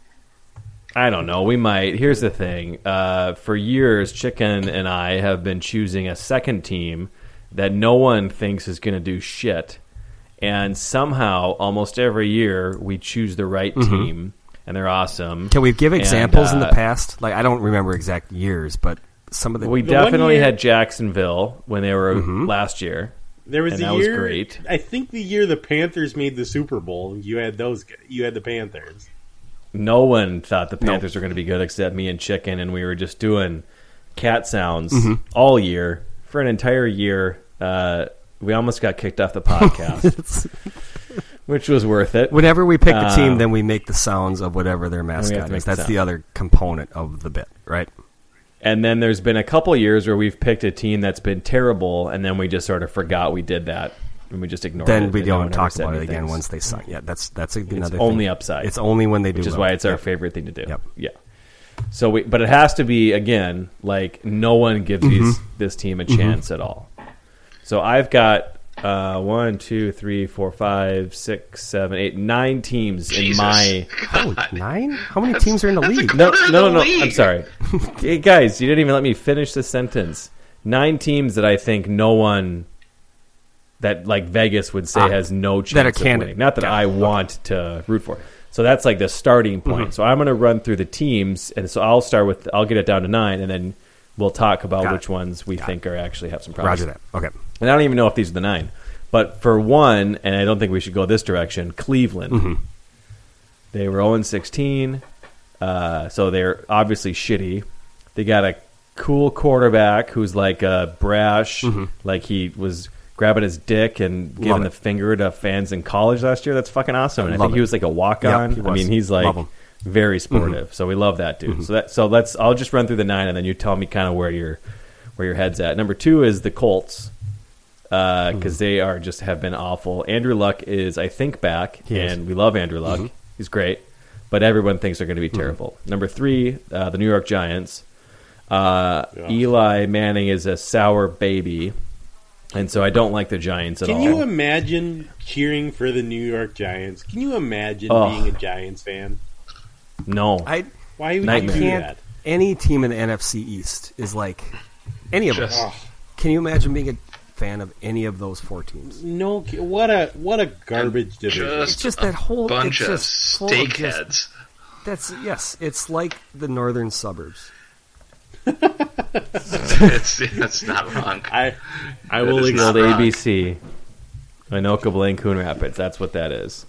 I don't know. We might. Here's the thing. Uh, for years, Chicken and I have been choosing a second team that no one thinks is going to do shit. And somehow, almost every year, we choose the right team, and they're awesome. Can we give And, examples in the uh, past? Like I don't remember exact years, but some of the We The definitely year- had Jacksonville when they were Mm-hmm. last year. There was And a that was year. great. I think the year the Panthers made the Super Bowl, you had those. You had the Panthers. No one thought the Panthers were going to be good except me and Chicken, and we were just doing cat sounds Mm-hmm. all year for an entire year. Uh, we almost got kicked off the [LAUGHS] podcast, which was worth it. Whenever we pick a team, Um, then we make the sounds of whatever their mascot is. the That's the other component of the bit, right? And then there's been a couple years where we've picked a team that's been terrible, and then we just sort of forgot we did that, and we just ignored it. Then we no don't ever talk about it again once they suck. Yeah, that's that's another. It's thing. only upside. It's only when they do, which is well. why it's our Yep. favorite thing to do. Yep. Yeah. So we, but it has to be again like no one gives Mm-hmm. these this team a chance at all. So I've got uh, one, two, three, four, five, six, seven, eight, nine teams Jesus. in my. [LAUGHS] Oh, nine? How many teams are in the league? No, no, no, no. league. I'm sorry, [LAUGHS] hey, guys. You didn't even let me finish the sentence. Nine teams that I think no one that like Vegas would say Ah, has no chance that are of candidate. winning. Not that Yeah. I want to root for. So that's like the starting Mm-hmm. point. So I'm going to run through the teams, and so I'll start with I'll get it down to nine, and then we'll talk about Got it. which ones we Got think are actually have some problems. Roger that. Okay. And I don't even know if these are the nine. But for one, and I don't think we should go this direction, Cleveland. Mm-hmm. They were 0 and 16, uh, so they're obviously shitty. They got a cool quarterback who's like a brash, like he was grabbing his dick and giving Mm-hmm. The finger to fans in college last year. That's fucking awesome. And I think he was like a walk on. Yep, I mean, he's like Mm-hmm. very sportive. So we love that dude. So that so let's I'll just run through the nine and then you tell me kind of where your where your head's at. Number two is the Colts because Mm-hmm. they are just have been awful. Andrew Luck is I think back and we love Andrew Luck. Mm-hmm. He's great, but everyone thinks they're going to be terrible. Number three, uh, the New York Giants. Uh, Yeah. Eli Manning is a sour baby, and so I don't like the Giants at Can all. you imagine cheering for the New York Giants? Can you imagine Oh. being a Giants fan? No, I Why would Nightmare. you do can't. that? Any team in the NFC East is like any of Just- them. Can you imagine being a fan of any of those four teams? No, what a what a garbage division. It's Just, just that whole bunch it's of just full of steak just- heads. That's yes. It's like the northern suburbs. it's, it's not wrong. I I will That is the not wrong. ABC, Anoka Blaine Coon Rapids. That's what that is.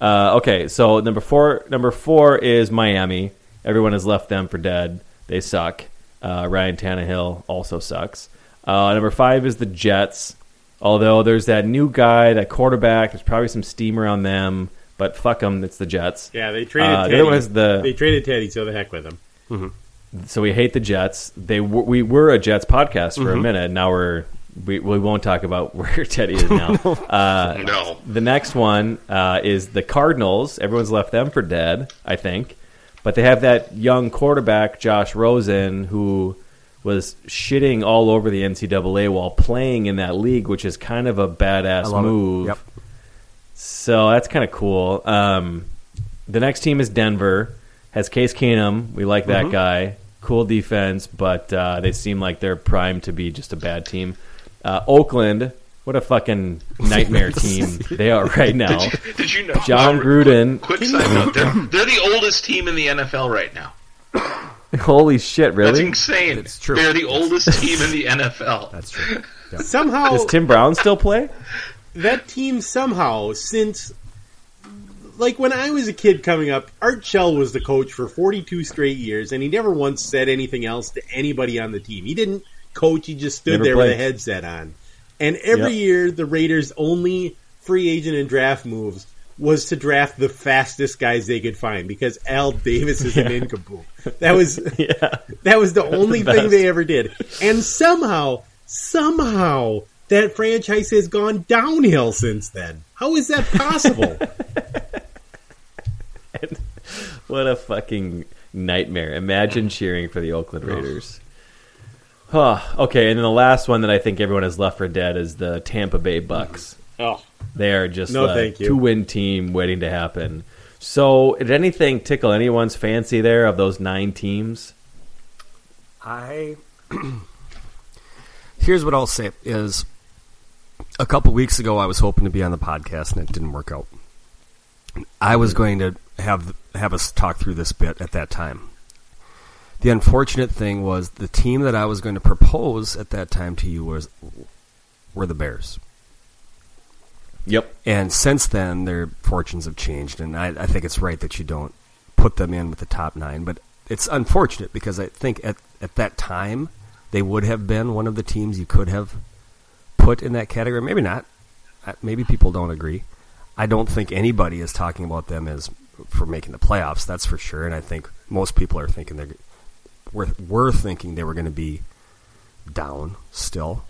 Uh, okay, so number four, number four is Miami. Everyone has left them for dead. They suck. Uh, Ryan Tannehill also sucks. Uh, number five is the Jets. Although there's that new guy, that quarterback, there's probably some steam around them, but fuck them, it's the Jets. Yeah, they traded. Uh, the Teddy. other one is the- they traded Teddy, so the heck with him. So we hate the Jets. They w- we were a Jets podcast for a minute. Now we're we, we won't talk about [LAUGHS] where Teddy is now. [LAUGHS] uh, No. The next one uh, is the Cardinals. Everyone's left them for dead, I think. But they have that young quarterback, Josh Rosen, who was shitting all over the NCAA while playing in that league, which is kind of a badass move. Yep. So that's kind of cool. Um, the next team is Denver. Has Case Keenum. We like Mm-hmm. that guy. Cool defense, but uh, they seem like they're primed to be just a bad team. Uh, Oakland. What a fucking nightmare team they are [LAUGHS] right now. Did you, did you know? Jon Gruden. Quick side note: they're, they're the oldest team in the NFL right now. [LAUGHS] Holy shit! That's Really? insane. It's true. They're the oldest [LAUGHS] team in the NFL. That's true. Yep. Somehow, Does Tim Brown still play? that team somehow since like when I was a kid coming up, Art Shell was the coach for 42 straight years, and he never once said anything else to anybody on the team. He didn't coach; he just stood Never there with a headset on. And every Yep. year, the Raiders' only free agent and draft moves was to draft the fastest guys they could find because Al Davis is an [LAUGHS] nincompoop. That was [LAUGHS] Yeah. that was the only the thing they ever did. And somehow, somehow, that franchise has gone downhill since then. How is that possible? [LAUGHS] What a fucking nightmare. Imagine cheering for the Oakland Raiders. Huh. Okay, and then the last one that I think everyone has left for dead is the Tampa Bay Bucks. oh, They are just No, a thank you. two-win team waiting to happen. So, did anything tickle anyone's fancy there of those nine teams? I [CLEARS THROAT] here's what I'll say is a couple weeks ago I was hoping to be on the podcast and it didn't work out. I was going to have have us talk through this bit at that time. The unfortunate thing was the team that I was going to propose at that time to you was were the Bears. Yep. And since then, their fortunes have changed, and I, I think it's right that you don't put them in with the top nine. But it's unfortunate because I think at, at that time, they would have been one of the teams you could have put in that category. Maybe not. Maybe people don't agree. I don't think anybody is talking about them as for making the playoffs. That's for sure. And I think most people are thinking they're were, were thinking they were going to be down still,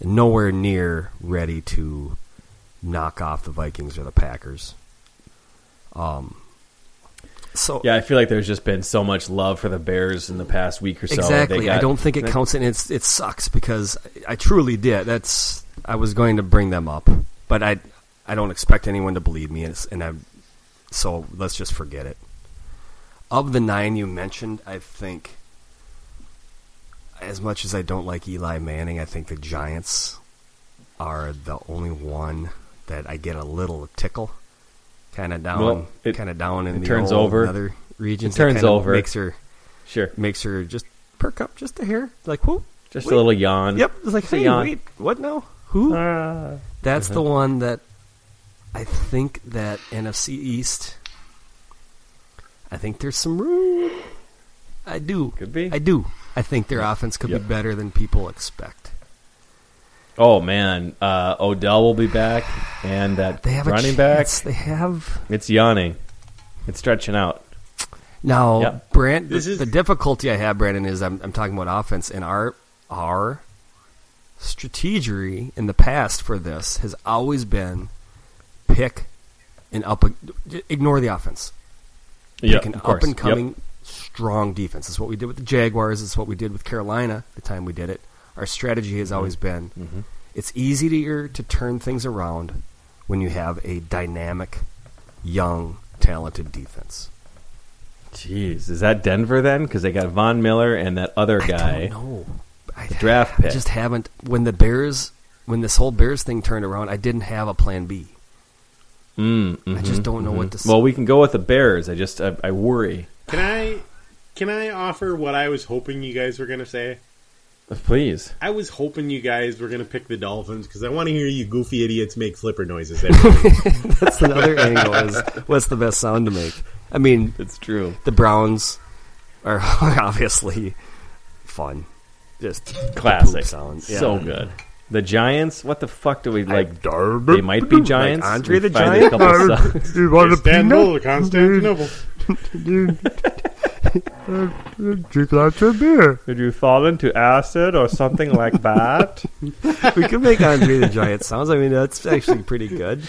and nowhere near ready to knock off the Vikings or the Packers. Um. So Yeah, I feel like there's just been so much love for the Bears in the past week or so. Exactly, I don't think it counts, and it's it sucks because I truly did. That's I was going to bring them up, but I I don't expect anyone to believe me, and, it's, and I so let's just forget it. Of the nine you mentioned, I think as much as I don't like Eli Manning, I think the Giants are the only one that I get a little tickle, kind of down, Well, kind of down in it the turns old over. other regions. It turns over. makes her Sure. makes her just perk up just a hair, like whoop. Just wait. a little yawn. Yep, it's like Just a hey, yawn. wait, what now? Who? Ah. That's the one that I think that NFC East. I think there's some room. I do. Could be. I do. I think their offense could Yep. be better than people expect. Oh man, uh, Odell will be back, and that They have a running back. They have It's yawning. It's stretching out. now. Yep. Brand. This the, is- the difficulty I have, Brandon, is I'm, I'm talking about offense, and our our strategy in the past for this has always been pick and up. Ignore the offense. Yeah, pick an of course. up and coming strong defense. It's what we did with the Jaguars. It's what we did with Carolina the time we did it. Our strategy has always been Mm-hmm. it's easy to turn things around when you have a dynamic, young, talented defense. Jeez, is that Denver then? Because they got Von Miller and that other guy. No, don't. I, draft I pick. just haven't. When the Bears, when this whole Bears thing turned around, I didn't have a plan B. Mm, I mhm, just don't know what mhm. to. Well, we can go with the Bears. I just I, I worry. Can I can I offer what I was hoping you guys were going to say? Please. I was hoping you guys were going to pick the Dolphins because I want to hear you goofy idiots make flipper noises. [LAUGHS] That's another angle. Is what's the best sound to make? I mean, It's true. the Browns are [LAUGHS] obviously fun. Just Classic. sounds. sound. So good. The Giants. What the fuck do we like? darn They might be [LAUGHS] Giants. Like Andre We the Giant. couple. You want Istanbul or Constantinople? Drink lots of beer. Did you fall into acid or something like that? [LAUGHS] We could make Andre the Giant sounds. I mean, that's actually pretty good.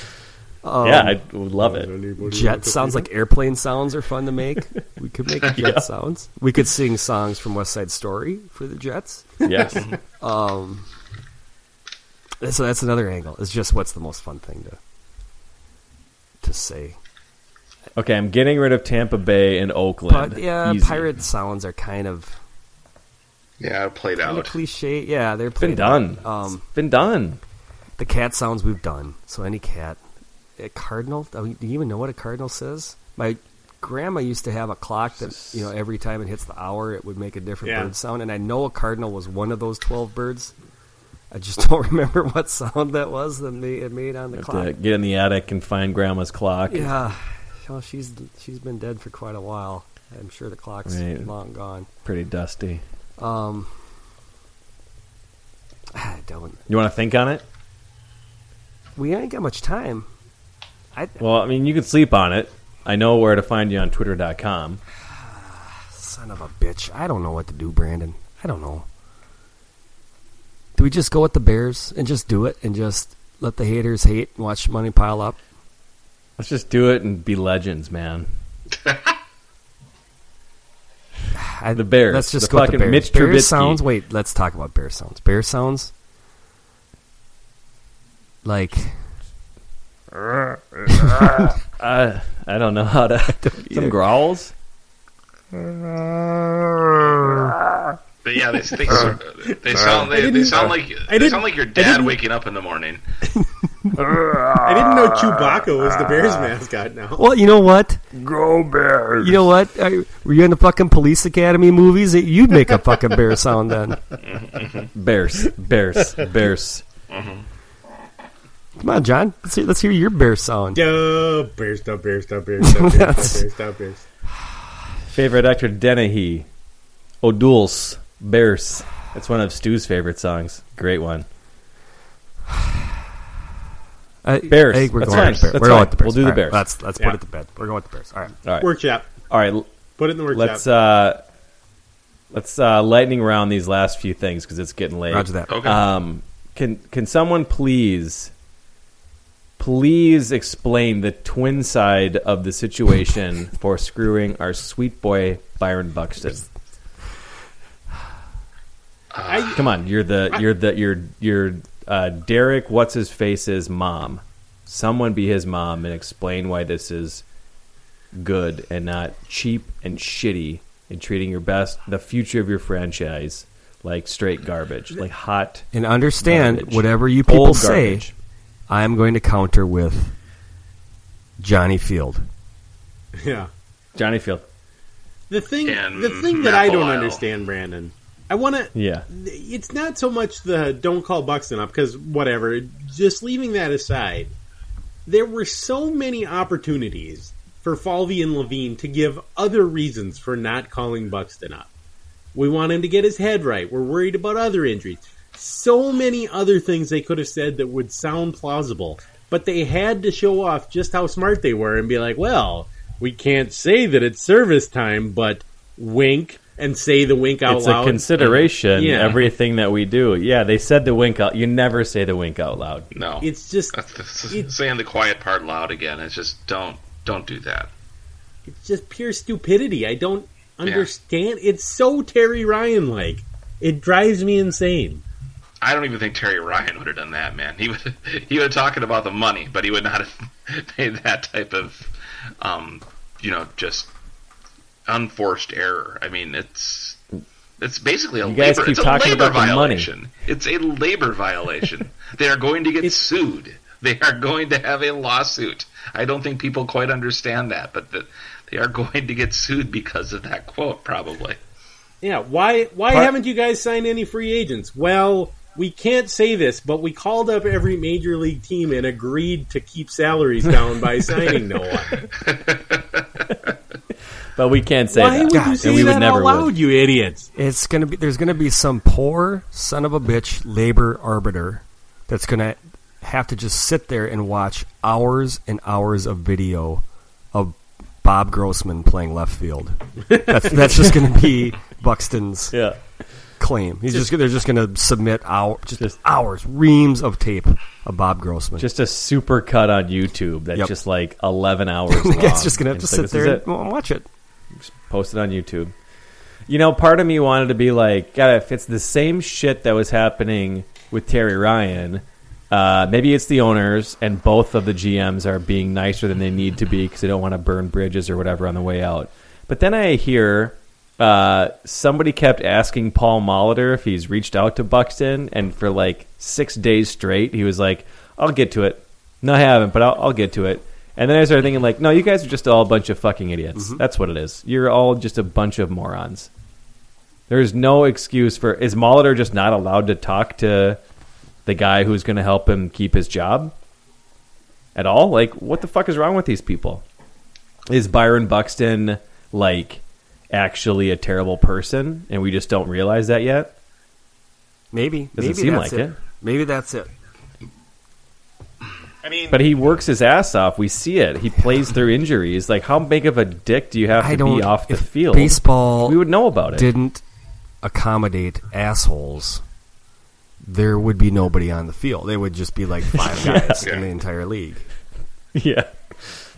Um, yeah, I would love it. Jet sounds like airplane sounds are fun to make. We could make [LAUGHS] jet Yeah. sounds. We could sing songs from West Side Story for the Jets. Yes. [LAUGHS] Um, so that's another angle. It's just what's the most fun thing to to say. Okay, I'm getting rid of Tampa Bay and Oakland. But yeah, Easy. pirate sounds are kind of Yeah, played kind of out. cliche. Yeah, they're It's been done. out. Um, It's been done. the cat sounds we've done. So any cat, a cardinal. Do you even know what a cardinal says? My grandma used to have a clock that you know every time it hits the hour, it would make a different Yeah. bird sound, and I know a cardinal was one of those twelve birds. I just [LAUGHS] don't remember what sound that was that made, it made on the Have clock. to get in the attic and find grandma's clock. Yeah, well, she's she's been dead for quite a while. I'm sure the clock's Right. long gone. Pretty dusty. Um, [SIGHS] I don't. You want to think on it? We ain't got much time. I Well, I mean, you can sleep on it. I know where to find you on twitter.com. [SIGHS] son of a bitch. I don't know what to do, Brandon. I don't know. Do we just go with the Bears and just do it and just let the haters hate and watch money pile up? Let's just do it and be legends, man. [SIGHS] I, The Bears. Let's just The go with the fucking Bears. Mitch Bears Trubisky. sounds. Wait, let's talk about Bears sounds. Bears sounds like [LAUGHS] Uh, I don't know how to. Some growls? But yeah, they, they, they sound they, they sound like they sound like your dad waking up in the morning. [LAUGHS] I didn't know Chewbacca was the Bears mascot now. Well, you know what? Go Bears! You know what? Uh, were you in the fucking Police Academy movies? You'd make a fucking bear sound then. [LAUGHS] Bears. Bears. Bears. Come on, John. Let's hear, let's hear your bear sound. Duh, Bears, duh, Bears, duh, Bears, duh, [LAUGHS] Bears, duh, Bears, duh, Bears. Favorite actor Dennehy. O'Douls. Bears. That's one of Stu's favorite songs. Great one. Uh, Bears. I think we're That's going fine. with the Bears. That's we're going fine. with the Bears. We'll do the All right, Bears. Let's let's Yeah. put it to bed. We're going with the Bears. All right. All right. Workshop. All right. Put it in the workshop. Let's uh, let's uh, lightning round these last few things because it's getting late. Roger that. Okay. Um, can can someone please, please explain the twin side of the situation for screwing our sweet boy Byron Buxton? I, [SIGHS] Come on, you're the you're the you're you're uh, Derek. What's his face's mom? Someone be his mom and explain why this is good and not cheap and shitty and treating your best the future of your franchise like straight garbage, like hot And understand Garbage. whatever you people old say. garbage. I am going to counter with Johnny Field. yeah. Johnny Field. The thing, And the thing that Matt I don't Belisle. understand, Brandon, I want to. Yeah. It's not so much the don't call Buxton up because whatever. Just leaving that aside, there were so many opportunities for Falvey and Levine to give other reasons for not calling Buxton up. We want him to get his head right. We're worried about other injuries. So many other things they could have said that would sound plausible, but they had to show off just how smart they were and be like, well, we can't say that it's service time, but wink and say the wink out it's loud. It's a consideration. Yeah. Everything that we do. Yeah, they said the wink out. You never say the wink out loud. No, It's just That's- that's- saying the quiet part loud again. It's just don't don't do that. it's just pure stupidity. I don't understand. It's so Terry Ryan like. It drives me insane. I don't even think Terry Ryan would have done that, man. He would [LAUGHS] he would have talking about the money, but he would not have [LAUGHS] made that type of, um, you know, just unforced error. I mean, it's it's basically a You guys labor. keep it's a talking labor about the money. violation. It's a labor violation. they are going to get sued. They are going to have a lawsuit. I don't think people quite understand that, but that they are going to get sued because of that quote, probably. Yeah, why why Part- haven't you guys signed any free agents? Well, we can't say this, but we called up every major league team and agreed to keep salaries down by [LAUGHS] signing no one. [LAUGHS] But we can't say Why that. would you say and we that would never out loud, would. you idiots? It's gonna be there's gonna be some poor son of a bitch labor arbiter that's gonna have to just sit there and watch hours and hours of video of Bob Grossman playing left field. That's that's just gonna be [LAUGHS] Buxton's Yeah. claim. He's just, they're just gonna submit hour just, hours, reams of tape of Bob Grossman. Just a super cut on YouTube that's Yep. just like 11 [LAUGHS] hours long. the guy's just gonna have And to sit like, there and watch it. Post it on YouTube. You know, part of me wanted to be like, God, if it's the same shit that was happening with Terry Ryan, uh, maybe it's the owners and both of the GMs are being nicer than they need to be because they don't want to burn bridges or whatever on the way out. But then I hear uh, somebody kept asking Paul Molitor if he's reached out to Buxton, and for like six days straight, he was like, "I'll get to it." No, I haven't, but I'll, I'll get to it. And then I started thinking, like, no, you guys are just all a bunch of fucking idiots. Mm-hmm. That's what it is. You're all just a bunch of morons. There's no excuse for. Is Molitor just not allowed to talk to the guy who's going to help him keep his job at all? Like, what the fuck is wrong with these people? Is Byron Buxton like actually a terrible person, and we just don't realize that yet? Maybe. Doesn't maybe seem that's like it. it. Maybe that's it. I mean, But he works his ass off. We see it. He plays through injuries. Like, how big of a dick do you have I to be off the field? Baseball we would know about it. didn't accommodate assholes. There would be nobody on the field. They would just be like [LAUGHS] five guys in the entire league. yeah,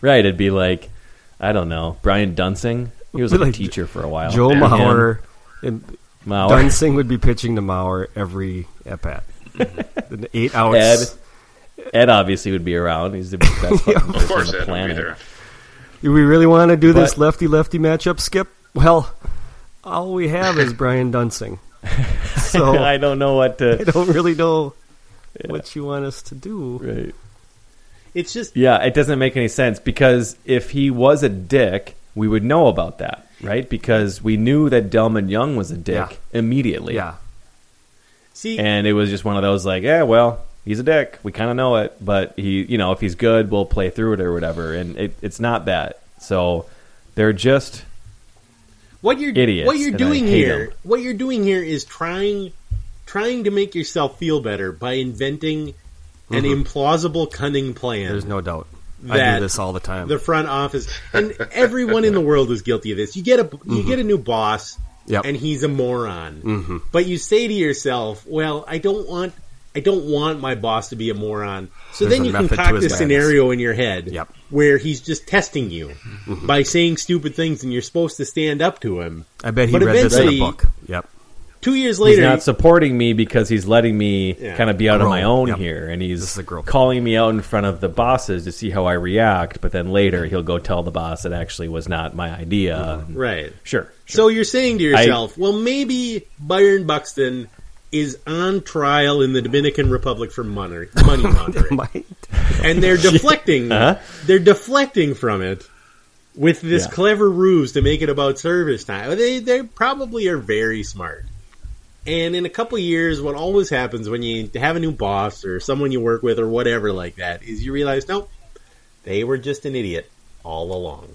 right. It'd be like, I don't know, Brian Duensing. He was like a teacher for a while. Joe And Mauer and him, Mauer. Duensing would be pitching to Mauer every at bat. The [LAUGHS] Eight outs. Ed. Ed obviously would be around. He's the best [LAUGHS] fucking Of person course, on the Ed would be planet. there. Do we really want to do this lefty lefty matchup, Skip? Well, all we have is Brian Duensing. [LAUGHS] So I don't know what to. [LAUGHS] I don't really know what you want us to do. Right. it's just Yeah, it doesn't make any sense because if he was a dick, we would know about that, right? Because we knew that Delmon Young was a dick Yeah. immediately. Yeah. see. And it was just one of those like, yeah, well, he's a dick. We kind of know it, but he, you know, if he's good, we'll play through it or whatever. And it, it's not that. So they're just what you're idiots, what you're doing here them. what you're doing here is trying trying to make yourself feel better by inventing an mm-hmm. implausible cunning plan There's no doubt. I do this all the time. the front office and everyone in the world is guilty of this you get a you mm-hmm. get a new boss Yep. and he's a moron mm-hmm. but you say to yourself well i don't want i don't want my boss to be a moron so There's then you method to concoct his this scenario in your head Yep. where he's just testing you mm-hmm. by saying stupid things and you're supposed to stand up to him I bet he but read this in a book. Yep. two years later, he's not supporting me because he's letting me Yeah. kind of be out Grow. on my own Yep. here, and This he's is a growth. calling me out in front of the bosses to see how I react. But then later he'll go tell the boss it actually was not my idea. right Sure. So you're saying to yourself, well, maybe Byron Buxton is on trial in the Dominican Republic for money, money [LAUGHS] laundering, and they're [LAUGHS] deflecting. Uh-huh. They're deflecting from it with this Yeah. clever ruse to make it about service time. They they probably are very smart. And in a couple years, what always happens when you have a new boss or someone you work with or whatever like that is you realize, nope, they were just an idiot all along.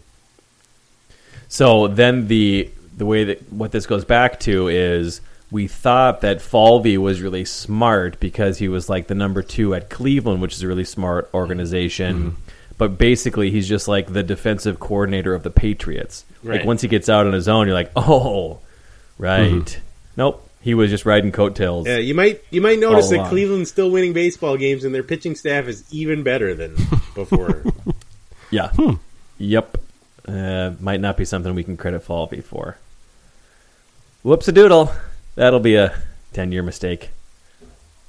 So then the the way that what this goes back to is we thought that Falvey was really smart because he was like the number two at Cleveland, which is a really smart organization. Mm-hmm. But basically, he's just like the defensive coordinator of the Patriots. Right. Like once he gets out on his own, you're like, oh, right. Mm-hmm. Nope, he was just riding coattails. Yeah, you might you might notice that along. Cleveland's still winning baseball games, and their pitching staff is even better than [LAUGHS] before. Yeah. Yep. Uh, might not be something we can credit Falvey for. Whoops a doodle. That'll be a 10 year mistake.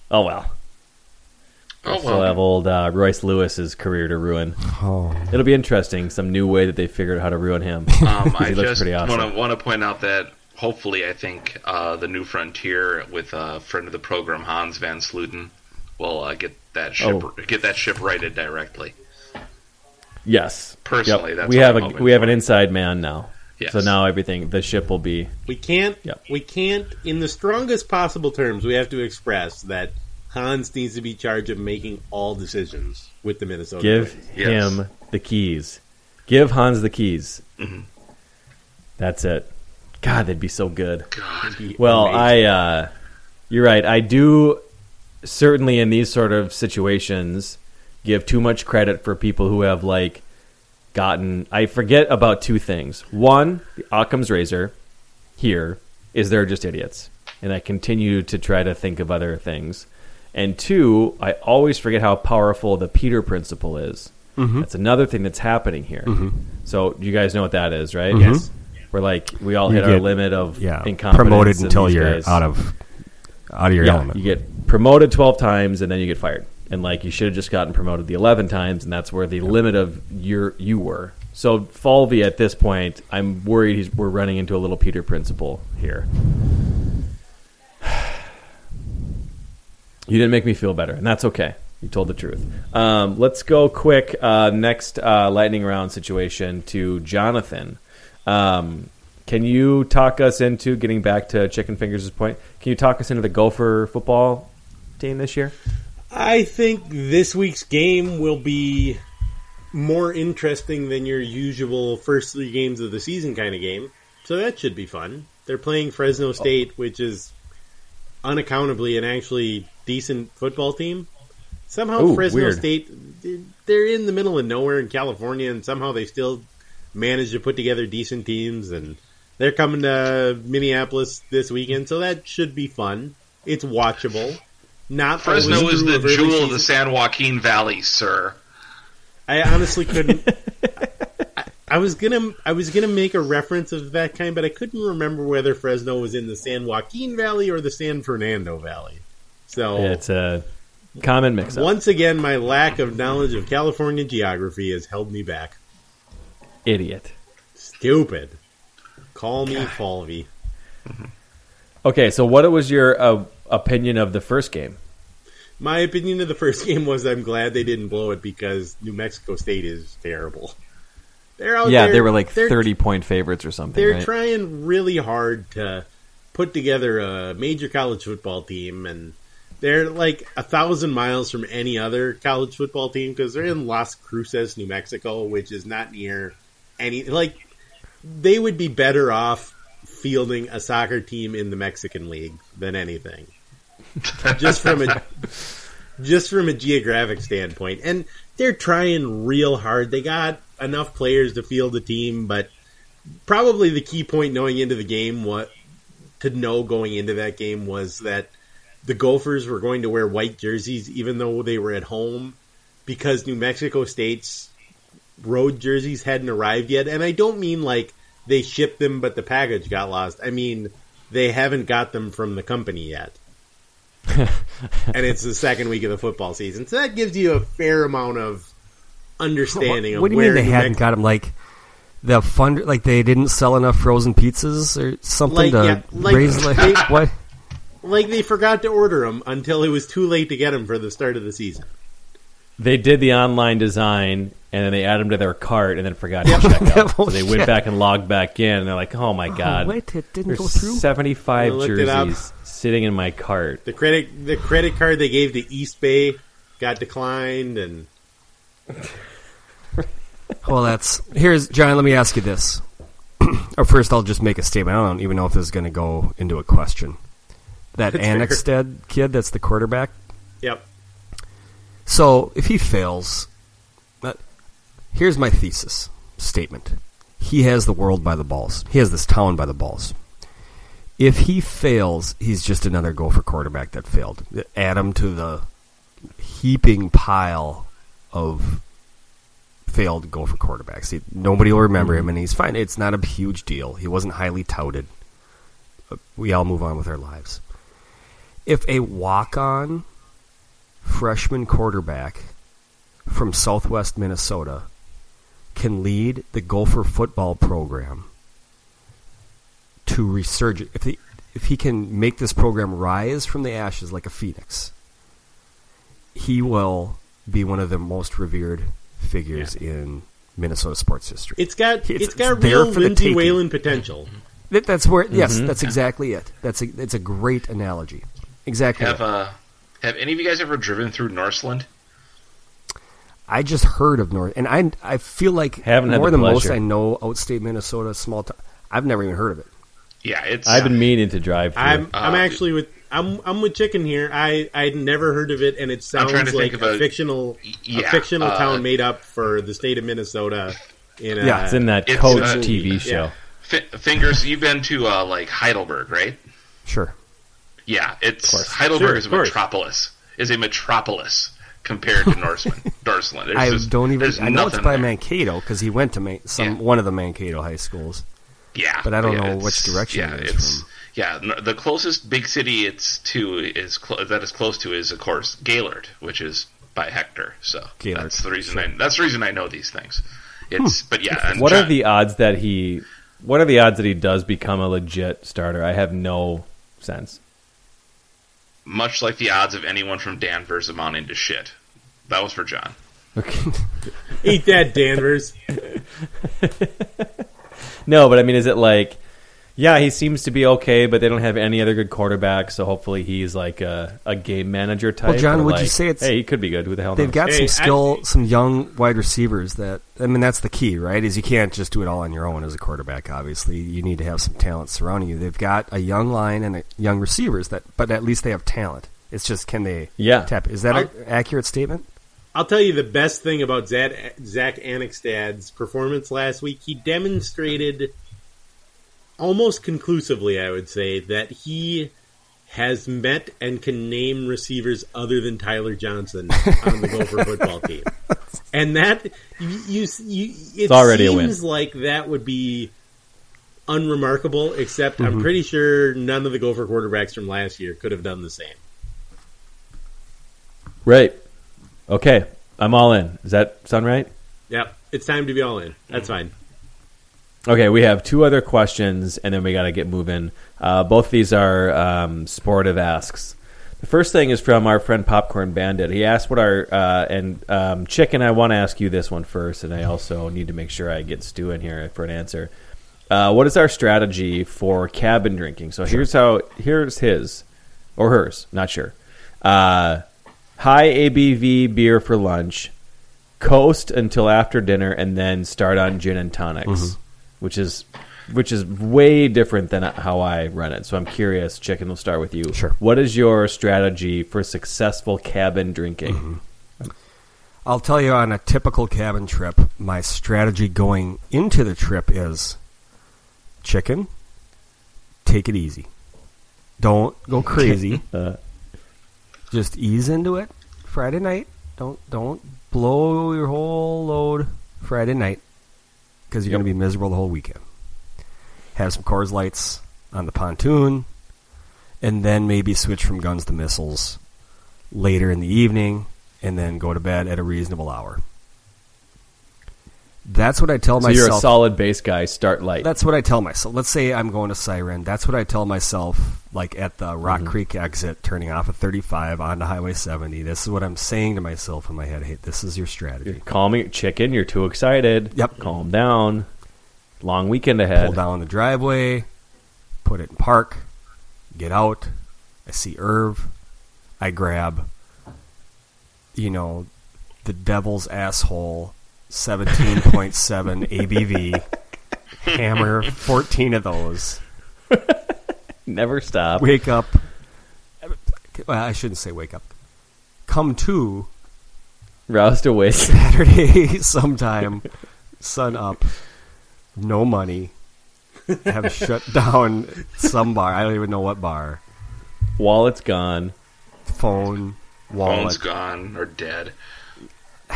Oh well. Oh well. Still have old uh, Royce Lewis's career to ruin. Oh. It'll be interesting. Some new way that they figured out how to ruin him. [LAUGHS] Um, [LAUGHS] I He looks just pretty awesome. want to want to point out that hopefully, I think uh, the new frontier with a friend of the program, Hans Van Sluten, will uh, get that ship Oh. get that ship righted directly. yes. Personally, Yep. that's we what have I'm a hoping we have an inside man now. Yes. So now everything the ship will be we can't Yep. we can't in the strongest possible terms we have to express that Hans needs to be charged of making all decisions with the Minnesota. give Yes. him the keys. Give Hans the keys. Mm-hmm. That's it. God, they'd be so good. God. Be Well, amazing. I uh, you're right. I do certainly in these sort of situations give too much credit for people who have like gotten. I forget about two things. One, the Occam's razor here is they're just idiots, and I continue to try to think of other things. And two, I always forget how powerful the Peter principle is. Mm-hmm. That's another thing that's happening here. Mm-hmm. So you guys know what that is, right? Mm-hmm. Yes. We're like we all You hit our get- limit of Yeah. incompetence Promoted until you're guys. out of out of your yeah, element. you get promoted 12 times and then you get fired. And like you should have just gotten promoted the 11 times and that's where the limit of your you were. So Falvey at this point, I'm worried he's, we're running into a little Peter principle here. [SIGHS] You didn't make me feel better, and that's okay. You told the truth. Um, let's go quick. Uh, next uh, lightning round situation to Jonathan. Um, can you talk us into getting back to Chicken Fingers' point? Can you talk us into the Gopher football team this year? I think this week's game will be more interesting than your usual first three games of the season kind of game. So that should be fun. They're playing Fresno oh. State, which is unaccountably an actually decent football team. Somehow Ooh, Fresno weird. State, they're in the middle of nowhere in California, and somehow they still manage to put together decent teams. And they're coming to Minneapolis this weekend, so that should be fun. It's watchable. Not Fresno always is the of early jewel of the. San Joaquin Valley, sir. I honestly couldn't. [LAUGHS] I, I was gonna, I was gonna make a reference of that kind, but I couldn't remember whether Fresno was in the San Joaquin Valley or the San Fernando Valley. So It's a common mix-up. once again, my lack of knowledge of California geography has held me back. Idiot. Stupid. Call me Falvey. Okay, so what was your uh, opinion of the first game? My opinion of the first [LAUGHS] game was I'm glad they didn't blow it because New Mexico State is terrible. They're out yeah, there- they were like thirty point favorites or something. they're right? trying really hard to put together a major college football team and they're like a thousand miles from any other college football team because they're in Las Cruces, New Mexico, which is not near any like they would be better off fielding a soccer team in the Mexican League than anything. [LAUGHS] just from a just from a geographic standpoint. And they're trying real hard. They got enough players to field a team, but probably the key point going into the game what to know going into that game was that the Gophers were going to wear white jerseys even though they were at home because New Mexico State's road jerseys hadn't arrived yet. And I don't mean like they shipped them but the package got lost. I mean they haven't got them from the company yet. [LAUGHS] and it's the second week of the football season. So that gives you a fair amount of understanding What, of what do you where mean they New hadn't Mex- got them? Like the fund, like they didn't sell enough frozen pizzas or something Like, to yeah, like, raise. [LAUGHS] Like, they- what? like they forgot to order them until it was too late to get them for the start of the season. They did the online design and then they added them to their cart and then forgot to check out. [LAUGHS] So Oh, they went back and logged back in and they're like, "Oh my oh, god, wait, it didn't there's go through? 75 I looked it up. jerseys sitting in my cart." The credit the credit card they gave to East Bay got declined, and [LAUGHS] Well, that's here's John. Let me ask you this. [CLEARS THROAT] or first, I'll just make a statement. I don't even know if this is going to go into a question. That That's [LAUGHS] fair. Annexstad kid, that's the quarterback. yep, So if he fails, uh, here's my thesis statement. He has the world by the balls. He has this town by the balls. If he fails, he's just another gopher quarterback that failed. Add him to the heaping pile of failed gopher quarterbacks. He, nobody will remember him, mm-hmm. and he's fine. It's not a huge deal. He wasn't highly touted. We all move on with our lives. If a walk-on freshman quarterback from southwest Minnesota can lead the Gopher football program to resurge if he, if he can make this program rise from the ashes like a phoenix he will be one of the most revered figures in Minnesota sports history. it's got It's- it's got it's real for the Lindsay. Whalen potential. That- that's where yes, that's exactly it. That's a it's a great analogy. Exactly. Have uh, have any of you guys ever driven through Norseland? I just heard of North, and I I feel like Haven't more the than most. I know outstate Minnesota, small town. I've never even heard of it. Yeah, it's. I've been meaning to drive through. I'm I'm Uh, actually with I'm I'm with Chicken here. I I'd never heard of it, and it sounds like think of a a- fictional yeah, a fictional uh, town made up for the state of Minnesota. In a, Yeah, it's in that It's, Coach uh, TV show. yeah. Fi- Fingers, you've been to uh, like Heidelberg, right? Sure. Yeah, it's. Heidelberg Sure, is a course. metropolis. Is a metropolis compared to Norseman, [LAUGHS] Norseland. I just- don't even. I know it's by there. Mankato because he went to Man, some Yeah. one of the Mankato high schools. Yeah, but I don't yeah, know which direction Yeah, it is it's from. yeah. The closest big city it's to is clo- that is close to is of course Gaylord, which is by Hector. So Gaylord, that's the reason. sure. I, that's the reason I know these things. It's hmm. but yeah. And What are the odds that he? What are the odds that he does become a legit starter? I have no sense. much like the odds of anyone from Danvers amounting to shit? That was for John. Okay. Eat that, Danvers. [LAUGHS] no, but I mean, is it like, yeah, he seems to be okay, but they don't have any other good quarterbacks, so hopefully he's like a, a game manager type. Well, John, or would you say it's- Hey, he could be good. Who the hell They've knows? got Hey, some I- skill, some young wide receivers that I mean that's the key, right? Is you can't just do it all on your own as a quarterback. Obviously, you need to have some talent surrounding you. They've got a young line and a young receivers that, but at least they have talent. It's just can they Yeah. tap? Is that an accurate statement? I'll tell you the best thing about Zach, Zach Annexstad's performance last week. He demonstrated almost conclusively, I would say, that he has met and can name receivers other than Tyler Johnson on the Gopher [LAUGHS] football team. And that you, you, you it already a seems like that would be unremarkable. Except Mm-hmm. I'm pretty sure none of the Gopher quarterbacks from last year could have done the same. Right. Okay. I'm all in. Does that sound right? Yep, it's time to be all in. That's fine. Okay, we have two other questions, and then we got to get moving. Uh, both these are um, sportive asks. The first thing is from our friend Popcorn Bandit. He asked what our uh, and um, Chicken. I want to ask you this one first, and I also need to make sure I get Stu in here for an answer. Uh, what is our strategy for cabin drinking? So here's how. Here's his or hers. Not sure. Uh, high ABV beer for lunch, coast until after dinner, and then start on gin and tonics, which is which is way different than how I run it. So I'm curious, Chicken. We'll start with you. Sure. What is your strategy for successful cabin drinking? I'll tell you on a typical cabin trip, my strategy going into the trip is chicken, take it easy. Don't go [LAUGHS] crazy. Uh, Just ease into it Friday night. Don't don't blow your whole load Friday night because you're Yep. going to be miserable the whole weekend. Have some Coors Lights on the pontoon, and then maybe switch from guns to missiles later in the evening, and then go to bed at a reasonable hour. That's what I tell so myself. you're a solid base guy. Start light. That's what I tell myself. Let's say I'm going to Siren. That's what I tell myself, like at the Rock Mm-hmm. Creek exit, turning off at 35 onto Highway 70. This is what I'm saying to myself in my head. Hey, this is your strategy. Calming chicken. You're too excited. Yep. Calm down. Long weekend ahead. Pull down the driveway, put it in park, get out. I see Irv. I grab, you know, the devil's asshole 17.7 ABV, hammer 14 of those. Never stop. wake up. Well, I shouldn't say wake up. Come to Roused awake. Saturday [LAUGHS] sometime, sun up, no money. Have shut down some bar. I don't even know what bar. Wallet's gone. Phone, wallet. Phone's gone or dead.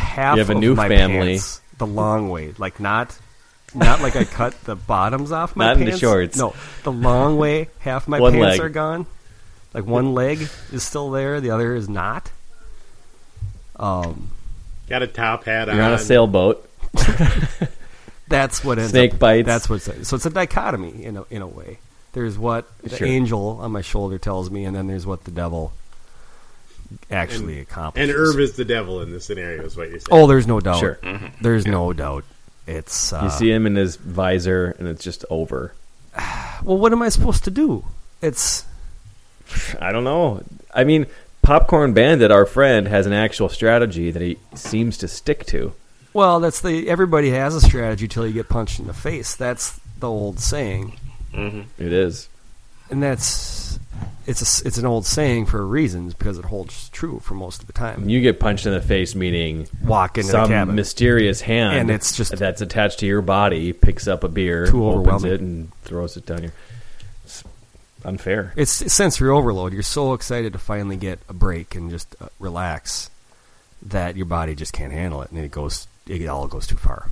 Half You have a of new my family. pants the long way, like not. Not like I cut the bottoms off my Not in the pants. shorts. No, the long way. Half my One pants leg. are gone. Like one leg is still there, the other is not. Um, Got a top hat on. You're on a sailboat. [LAUGHS] That's what ends Snake up, bites. That's what's so it's a dichotomy in a in a way. There's what the Sure. angel on my shoulder tells me, and then there's what the devil actually accomplishes. And Irv is the devil in this scenario, is what you're saying. oh, there's no doubt. Sure. There's no doubt. It's uh, You see him in his visor, and it's just over. [SIGHS] well. What am I supposed to do? It's I don't know. I mean, Popcorn Bandit, our friend, has an actual strategy that he seems to stick to. well. That's the everybody has a strategy till you get punched in the face. That's the old saying, It is. and that's it's a it's an old saying for a reason because it holds true for most of the time. You get punched in the face, meaning Walk into some the cabin. mysterious hand, And it's just- that's attached to your body, picks up a beer, Too opens it, and throws it down your. It's unfair. It's sensory overload. You're so excited to finally get a break and just uh, relax that your body just can't handle it, and it goes. It all goes too far.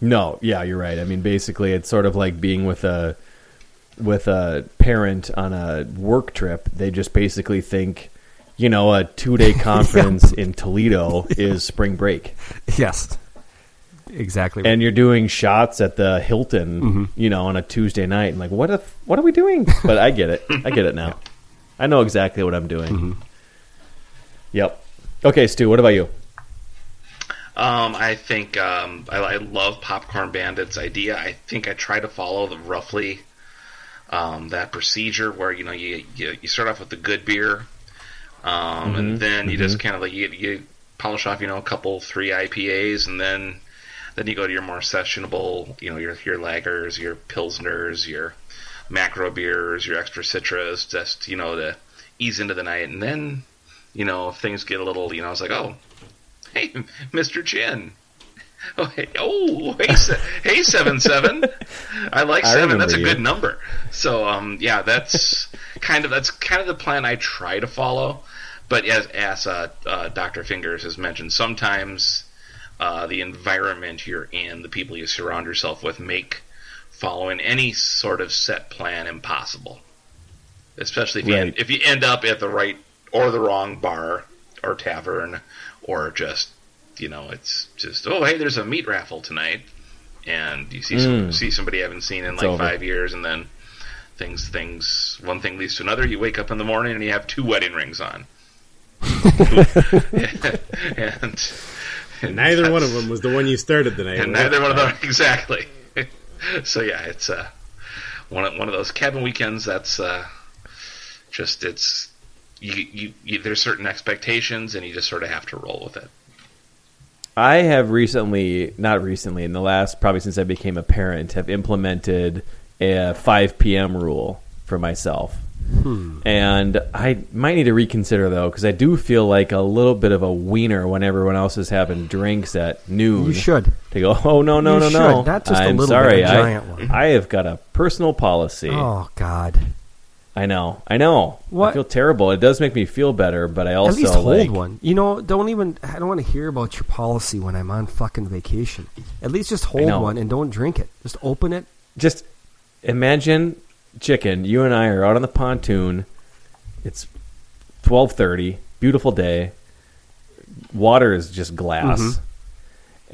No, yeah, you're right. I mean, basically, it's sort of like being with a with a parent on a work trip. They just basically think, you know, a two day [LAUGHS] conference in Toledo [LAUGHS] is spring break, Yes, exactly. and you're doing shots at the Hilton, you know, on a Tuesday night. And like, what if? What are we doing? [LAUGHS] But I get it. I get it now. I know exactly what I'm doing. Yep. Okay, Stu. What about you? Um, I think um, I, I love Popcorn Bandit's idea. I think I try to follow the roughly um, that procedure where you know you, you you start off with the good beer, um, and then you just kind of like you, you polish off you know a couple three IPAs, and then then you go to your more sessionable you know your your lagers, your pilsners, your macro beers, your extra citrus, just you know to ease into the night, and then you know if things get a little you know it's like oh [LAUGHS] hey Mr. Chin. [LAUGHS] Oh, hey, oh, hey, hey, seven seven. I like I seven. That's a you. good number. So, um, yeah, that's [LAUGHS] kind of that's kind of the plan I try to follow. But as as uh, uh, Doctor Fingers has mentioned, sometimes uh, the environment you're in, the people you surround yourself with, make following any sort of set plan impossible. Especially if you Right. end, if you end up at the right or the wrong bar or tavern, or just you know, it's just oh hey, there's a meat raffle tonight, and you see some, Mm. see somebody you haven't seen in It's like over. five years, and then things things one thing leads to another. You wake up in the morning and you have two wedding rings on. [LAUGHS] and, and Neither one of them was the one you started the night. and with. neither one of them [LAUGHS] exactly. so yeah, it's uh, one of, one of those cabin weekends. That's uh, just it's you, you, you there's certain expectations, and you just sort of have to roll with it. I have recently, not recently, in the last probably since I became a parent, have implemented a 5 p.m. rule for myself. Hmm. And I might need to reconsider though, because I do feel like a little bit of a wiener when everyone else is having drinks at noon. You should. To go, oh no no You no should, no! not just a I'm little sorry, bit, a I- giant one. I have got a personal policy. Oh God. I know, I know. What? I feel terrible. It does make me feel better, but I also At least hold like, one. You know, don't even. I don't want to hear about your policy when I'm on fucking vacation. At least just hold one and don't drink it. Just open it. just imagine chicken you and i are out on the pontoon it's 12.30 beautiful day water is just glass Mm-hmm.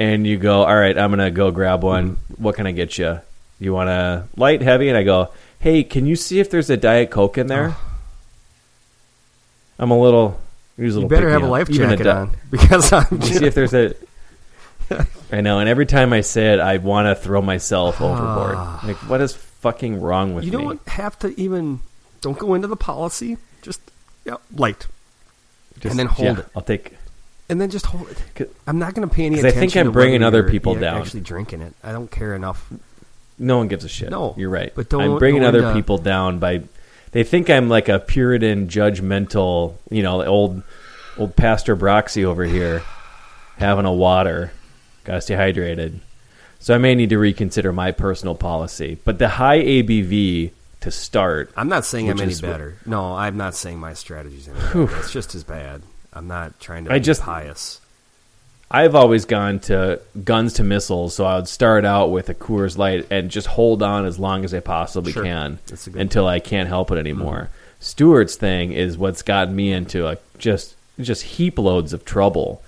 and you go all right i'm gonna go grab one what can i get you you want a light heavy and i go hey can you see if there's a diet coke in there i'm a little a You better have a life a jacket di- on [LAUGHS] because I'm. you see if there's a I know, and every time I say it, I want to throw myself overboard. Ah. Like, what is fucking wrong with you me? don't have to even. Don't go into the policy. Just yeah, light, Just- and then hold yeah, it. I'll take. and then just hold it. I'm not going to pay any 'Cause I attention. think I'm bringing other people down. Actually drinking it. I don't care enough. No one gives a shit. No, you're right. but don't I'm bringing go other people down by. They think I'm like a Puritan, judgmental, you know, old, old Pastor Broxy over here, having a water. Got to stay hydrated. So I may need to reconsider my personal policy. But the high ABV to start, I'm not saying I'm any is- better. No, I'm not saying my strategy's any better. It's just as bad. I'm not trying to I be just- pious. I've always gone to guns to missiles, so I would start out with a Coors Light and just hold on as long as I possibly Sure. can That's a good until I can't help it anymore. Mm-hmm. Stewart's thing is what's gotten me into a, just just heap loads of trouble.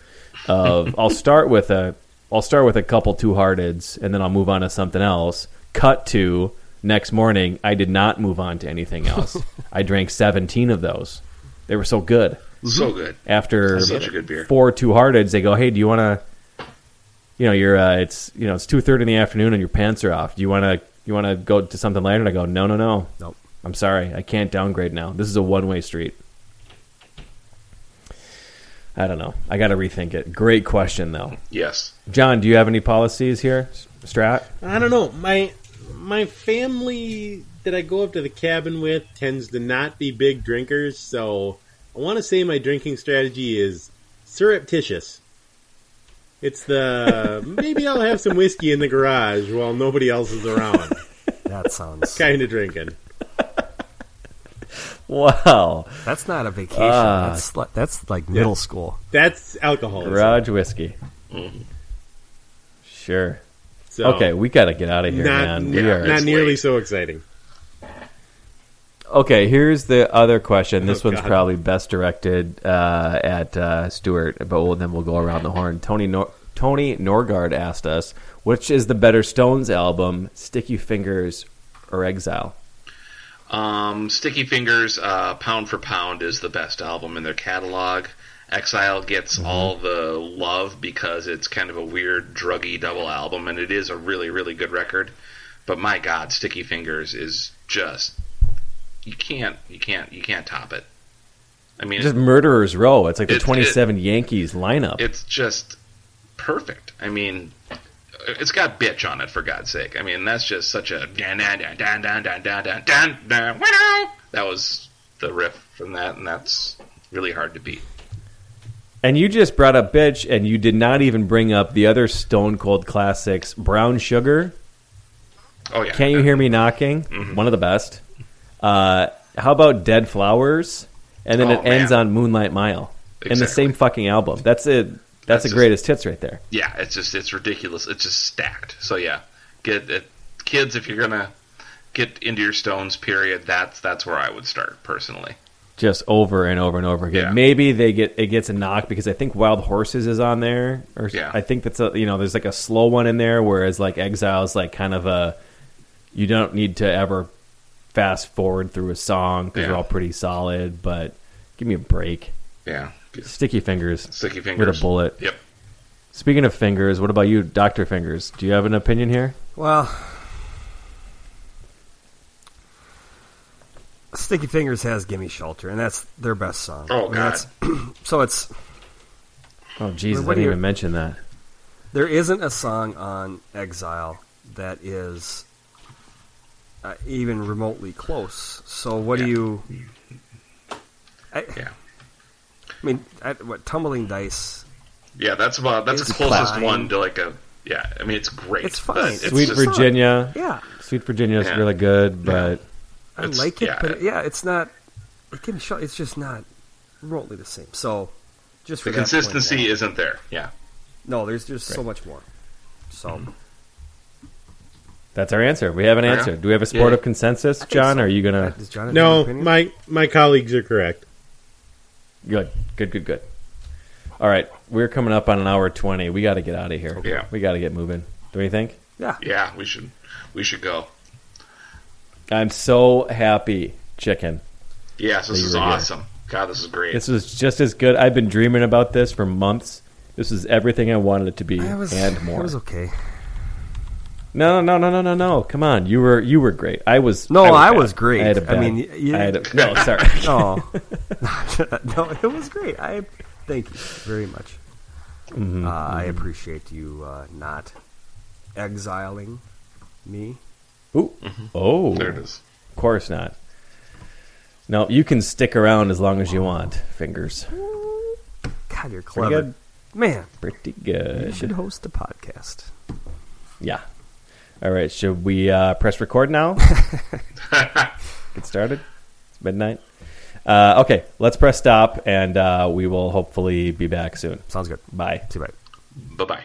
Of [LAUGHS] I'll start with a I'll start with a couple two hearteds and then I'll move on to something else. Cut to next morning, I did not move on to anything else. [LAUGHS] I drank seventeen of those. They were so good So good. after Such a good beer. four two hearteds, they go, "Hey, do you want to? You know, you're uh, it's you know it's two thirty in the afternoon and your pants are off. Do you want to you want to go to something later?" And I go, "No, no, no. Nope. I'm sorry, I can't downgrade now. This is a one way street." I don't know. I got to rethink it. Great question though, Yes. John. Do you have any policies here, Strat? I don't know. My my family that I go up to the cabin with tends to not be big drinkers, so I want to say my drinking strategy is surreptitious. It's the [LAUGHS] maybe I'll have some whiskey in the garage while nobody else is around [LAUGHS] That sounds. kind of drinking. [LAUGHS] Wow, That's not a vacation. Ah. that's li- that's like middle school. That's alcohol. garage whiskey. Sure. So, Okay, we got to get out of here, not, man. We not, are not nearly late. so exciting. Okay, here's the other question. This Oh, one's God. probably best directed uh, at uh, Stuart, but we'll, then we'll go around the horn. Tony Nor- Tony Norgard asked us, which is the better Stones album, Sticky Fingers or Exile? Um, Sticky Fingers, uh, pound for pound, is the best album in their catalog. Exile gets all the love because it's kind of a weird, druggy double album, and it is a really, really good record. But my God, Sticky Fingers is just you can't, you can't, you can't top it. I mean, Just murderers row. It's like the It- it- 27 Yankees lineup. it's just perfect. I mean, it's got bitch on it for God's sake. I mean, that's just such a dan dan dan dan dan dan dan dan dan dan. That was the riff from that, and that's really hard to beat. and you just brought up bitch, and you did not even bring up the other Stone Cold classics, Brown Sugar. Oh yeah, Can't you hear me knocking? Mm-hmm. One of the best. Uh, how about Dead Flowers? And then Oh, it ends on Moonlight Mile in the same fucking album. That's it. That's, That's the just- greatest hits right there. Yeah, it's just it's ridiculous. It's just stacked. So yeah, get it, kids if you're gonna get into your Stones period. That's that's where I would start personally. Just over and over and over again. Yeah. Maybe they get it gets a knock because I think Wild Horses is on there, or Yeah. I think that's a you know there's like a slow one in there, whereas like Exile's like kind of a you don't need to ever fast forward through a song because Yeah. they're all pretty solid. But give me a break. Yeah, Sticky fingers. sticky fingers with a bullet. Yep. Speaking of fingers, what about you, Doctor Fingers? Do you have an opinion here? Well, Sticky Fingers has "Gimme Shelter," and that's their best song. Oh, I mean, God. that's- [CLEARS THROAT] so it's Oh Jesus, What I do didn't you- even mention that. there isn't a song on Exile that is uh, even remotely close. So what do you? I, Yeah. I mean, I, what Tumbling Dice? Yeah, that's about that's the closest fine. one to like a yeah. I mean, it's great. It's fine. It's Sweet just- Virginia. Yeah, Sweet Virginia is Yeah. really good, but I like it, yeah. but yeah, it's not. It can show. It's just not remotely the same. So, just for The that point, consistency yeah. isn't there. Yeah. No, there's just so much more. So that's our answer. We have an answer. Do we have a sport Yeah. of consensus, John? so. Are you gonna? Uh, does John have an No, opinion? my my colleagues are correct. Good, good, good, good. All right, we're coming up on an hour twenty. We got to get out of here. Yeah. we got to get moving. Do you think? yeah, Yeah, we should we should go. I'm so happy, chicken. Yes, this is were here. awesome. God, this is great. This was just as good. I've been dreaming about this for months. This is everything I wanted it to be, I was, and more. It was okay. No, no, no, no, no, no. Come on, you were you were great. I was. No, I was bad. great. I, had a I bad- mean, you- I had a, [LAUGHS] no, sorry. No, [LAUGHS] [LAUGHS] no, it was great. I thank you very much. Mm-hmm, uh, I appreciate you uh, not exiling me. Ooh. Oh, there it is. Of course not. No, you can stick around as long as you want. Fingers, God, you're pretty clever, good. man. Pretty good. You should host a podcast. Yeah. All right. Should we uh, press record now? [LAUGHS] [LAUGHS] Get started. It's midnight. Uh, okay, let's press stop, and uh, we will hopefully be back soon. Sounds good. Bye. See you. Bye. Bye bye.